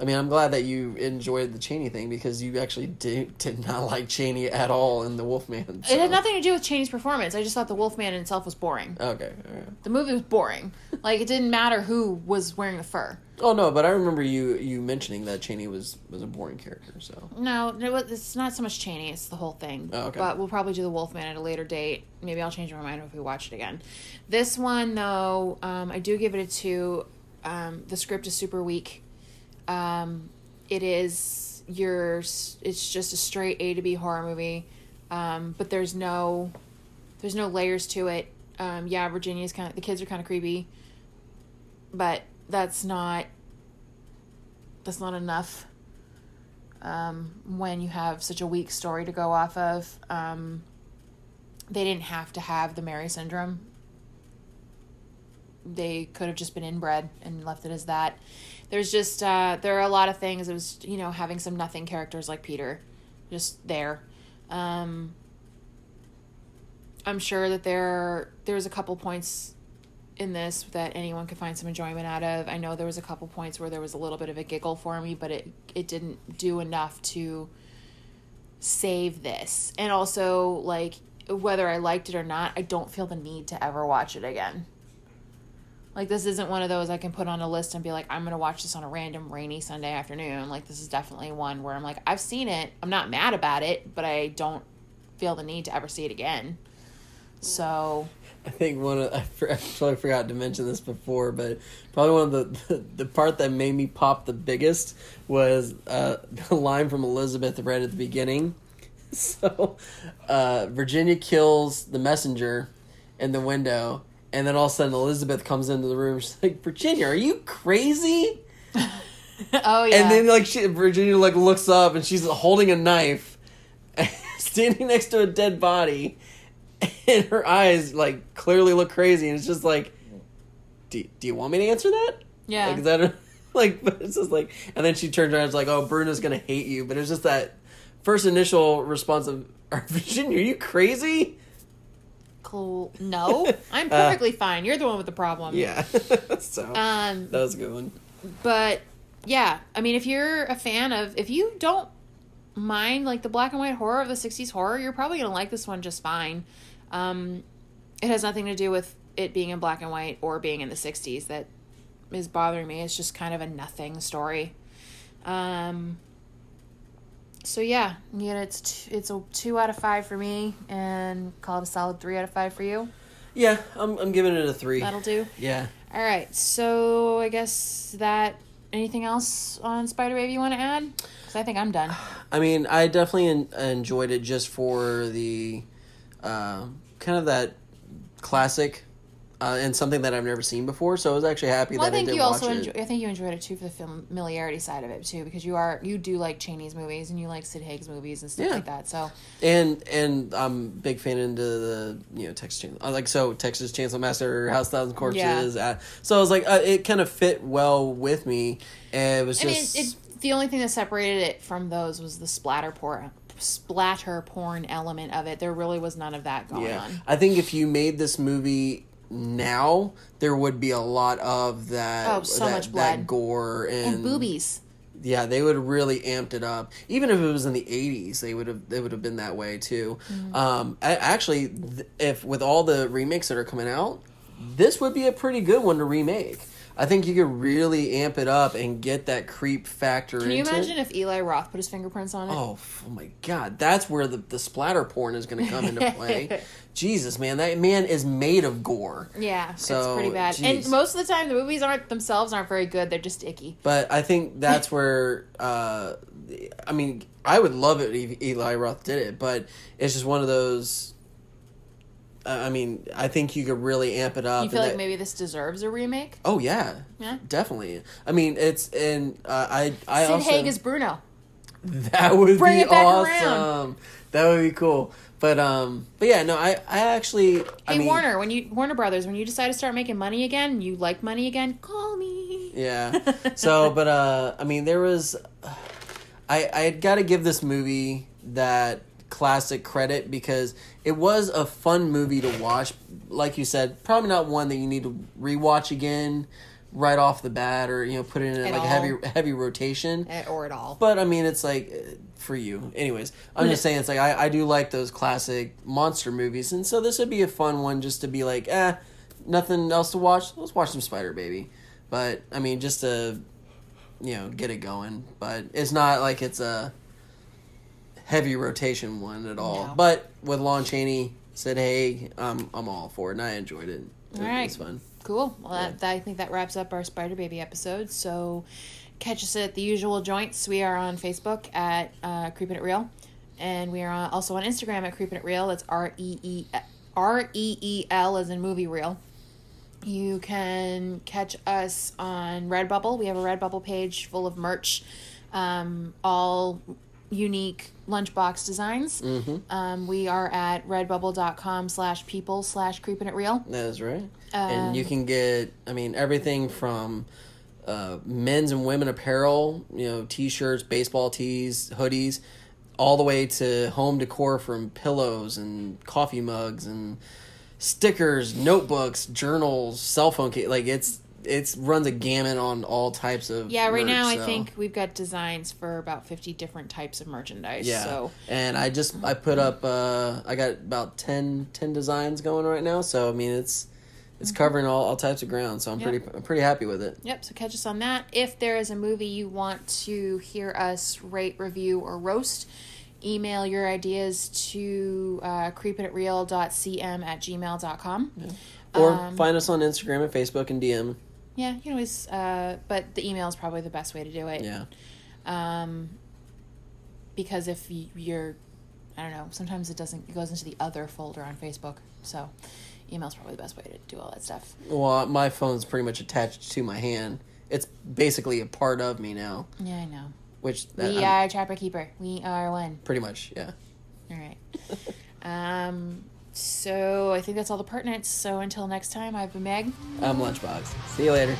I mean, I'm glad that you enjoyed the Chaney thing because you actually did, did not like Chaney at all in The Wolfman. so- It had nothing to do with Chaney's performance. I just thought the Wolfman in itself was boring. Okay. right. The movie was boring. like it didn't matter who was wearing the fur. Oh no, but I remember you you mentioning that Chaney was was a boring character. So No, it's not so much Chaney. It's the whole thing. Oh, okay. But we'll probably do the Wolfman at a later date. Maybe I'll change my mind if we watch it again. This one, though, um, I do give it a two. Um, the script is super weak. Um, it is your. It's just a straight A to B horror movie, um, but there's no, there's no layers to it. Um, yeah, Virginia's kind of the kids are kind of creepy, but that's not. That's not enough um, when you have such a weak story to go off of. Um, they didn't have to have the Merrye syndrome. They could have just been inbred and left it as that. There's just uh, there are a lot of things. It was you know having some nothing characters like Peter, just there. Um, I'm sure that there there's a couple points in this that anyone could find some enjoyment out of. I know there was a couple points where there was a little bit of a giggle for me, but it it didn't do enough to save this. And also like whether I liked it or not, I don't feel the need to ever watch it again. Like this isn't one of those I can put on a list and be like I'm to watch this on a random rainy Sunday afternoon. Like this is definitely one where I'm like I've seen it. I'm not mad about it, but I don't feel the need to ever see it again. So, I think one of I actually forgot to mention this before, but probably one of the the, the part that made me pop the biggest was uh, the line from Elizabeth right at the beginning. So, uh, Virginia kills the messenger in the window, and then all of a sudden Elizabeth comes into the room. She's like, "Virginia, are you crazy?" oh yeah. And then like she, Virginia like looks up and she's holding a knife, standing next to a dead body, and her eyes like clearly look crazy. And it's just like, do, do you want me to answer that? yeah. Like is that a, like? It's just like, and then she turns around. and It's like, oh, Bruno's gonna hate you. But it's just that first initial response of, Virginia, are you crazy? No, I'm perfectly fine. You're the one with the problem. Uh, Yeah. so Um, that was a good one. but yeah, I mean, if you're a fan of, if you don't mind like the black and white horror of the '60s horror, you're probably gonna like this one just fine. Um, it has nothing to do with it being in black and white or being in the '60s that is bothering me. It's just kind of a nothing story. Um, so yeah, yeah, it's t- it's a two out of five for me, and call it a solid three out of five for you. Yeah, I'm I'm giving it a three. That'll do. Yeah. All right, so I guess that anything else on Spider Baby you want to add? Because I think I'm done. I mean, I definitely en- enjoyed it just for the uh, kind of that classic uh, and something that I've never seen before. So I was actually happy Well, I that I, think did you watch also enjoy, I think you enjoyed it too for the familiarity side of it too, because you are you do like Chaney's movies and you like Sid Haig's movies and stuff Yeah. like that. So and and I'm big fan into the you know Texas Chainsaw I like so Texas Chainsaw Massacre, House of Thousand Corpses. Uh, so I was like, uh, it kind of fit well with me, and it was I mean, just it, it, the only thing that separated it from those was the splatter porn splatter porn element of it. There really was none of that going yeah. on. I think if you made this movie now, there would be a lot of that. Oh, so that, much that blood. gore and, And boobies. Yeah, they would have really amped it up. Even if it was in the '80s, they would have they would have been that way too. Mm-hmm. Um, I, actually, if with all the remakes that are coming out, this would be a pretty good one to remake. I think you could really amp it up and get that creep factor Can you into it. imagine if Eli Roth put his fingerprints on it? Oh, oh my god, that's where the, the splatter porn is going to come into play. Jesus, man, that man is made of gore. Yeah, So, it's pretty bad. geez. And most of the time, the movies aren't themselves aren't very good. They're just icky. But I think that's where, uh, I mean, I would love it if Eli Roth did it, but it's just one of those. I mean, I think you could really amp it up. You feel like that- maybe this deserves a remake? Oh yeah, Yeah. definitely. I mean, it's and uh, I I Sid also Haig is Bruno. that would Bring be awesome. around. That would be cool. But um, but yeah, no, I I actually Hey I mean, Warner, when you Warner Brothers, when you decide to start making money again, you like money again, call me. Yeah. So, but uh, I mean, there was, I I had got to give this movie that classic credit because it was a fun movie to watch. Like you said, probably not one that you need to rewatch again right off the bat or you know put it in At like all. heavy heavy rotation. Eh, or at all. But I mean, it's like for you. Anyways, I'm just saying it's like I, I do like those classic monster movies, and so this would be a fun one just to be like, eh, nothing else to watch. Let's watch some Spider Baby. But I mean, just to you know get it going. But it's not like it's a heavy rotation one at all. No. But with Lon Chaney said, hey, I'm I'm all for it, and I enjoyed it. It All right. was fun. Cool. Well, that, that, I think that wraps up our Spider Baby episode. So, catch us at the usual joints. We are on Facebook at uh, Creeping It Real, and we are on, also on Instagram at Creeping It Real. That's R E E R E E L as in movie reel. You can catch us on Redbubble. We have a Redbubble page full of merch, um, all unique lunchbox designs. Um, we are at redbubble.com slash people slash creeping it real. That is right. Um, and you can get, I mean, everything from uh, men's and women apparel, you know, t-shirts, baseball tees, hoodies, all the way to home decor from pillows and coffee mugs and stickers, notebooks, journals, cell phone case. Like it's it's runs a gamut on all types of Yeah, right merch, now I think we've got designs for about 50 different types of merchandise. yeah. So, and I just I put up uh I got about 10, 10 designs going right now, so I mean it's it's covering all, all types of ground, so I'm Yep. pretty I'm pretty happy with it. yep, so catch us on that. If there is a movie you want to hear us rate, review, or roast, email your ideas to uh, creepingitreal.cm at gmail.com. Or Um, find us on Instagram and Facebook and DM. Yeah, you can always, uh, but the email is probably the best way to do it. Yeah. Um, because if you're, I don't know, sometimes it doesn't, it goes into the other folder on Facebook. So email's probably the best way to do all that stuff. Well, my phone's pretty much attached to my hand. It's basically a part of me now, Yeah, I know. which that, we I'm- are Trapper Keeper. We are one. pretty much yeah. All right. um, so I think that's all the pertinence. So until next time, I've been Meg. I'm Lunchbox. See you later.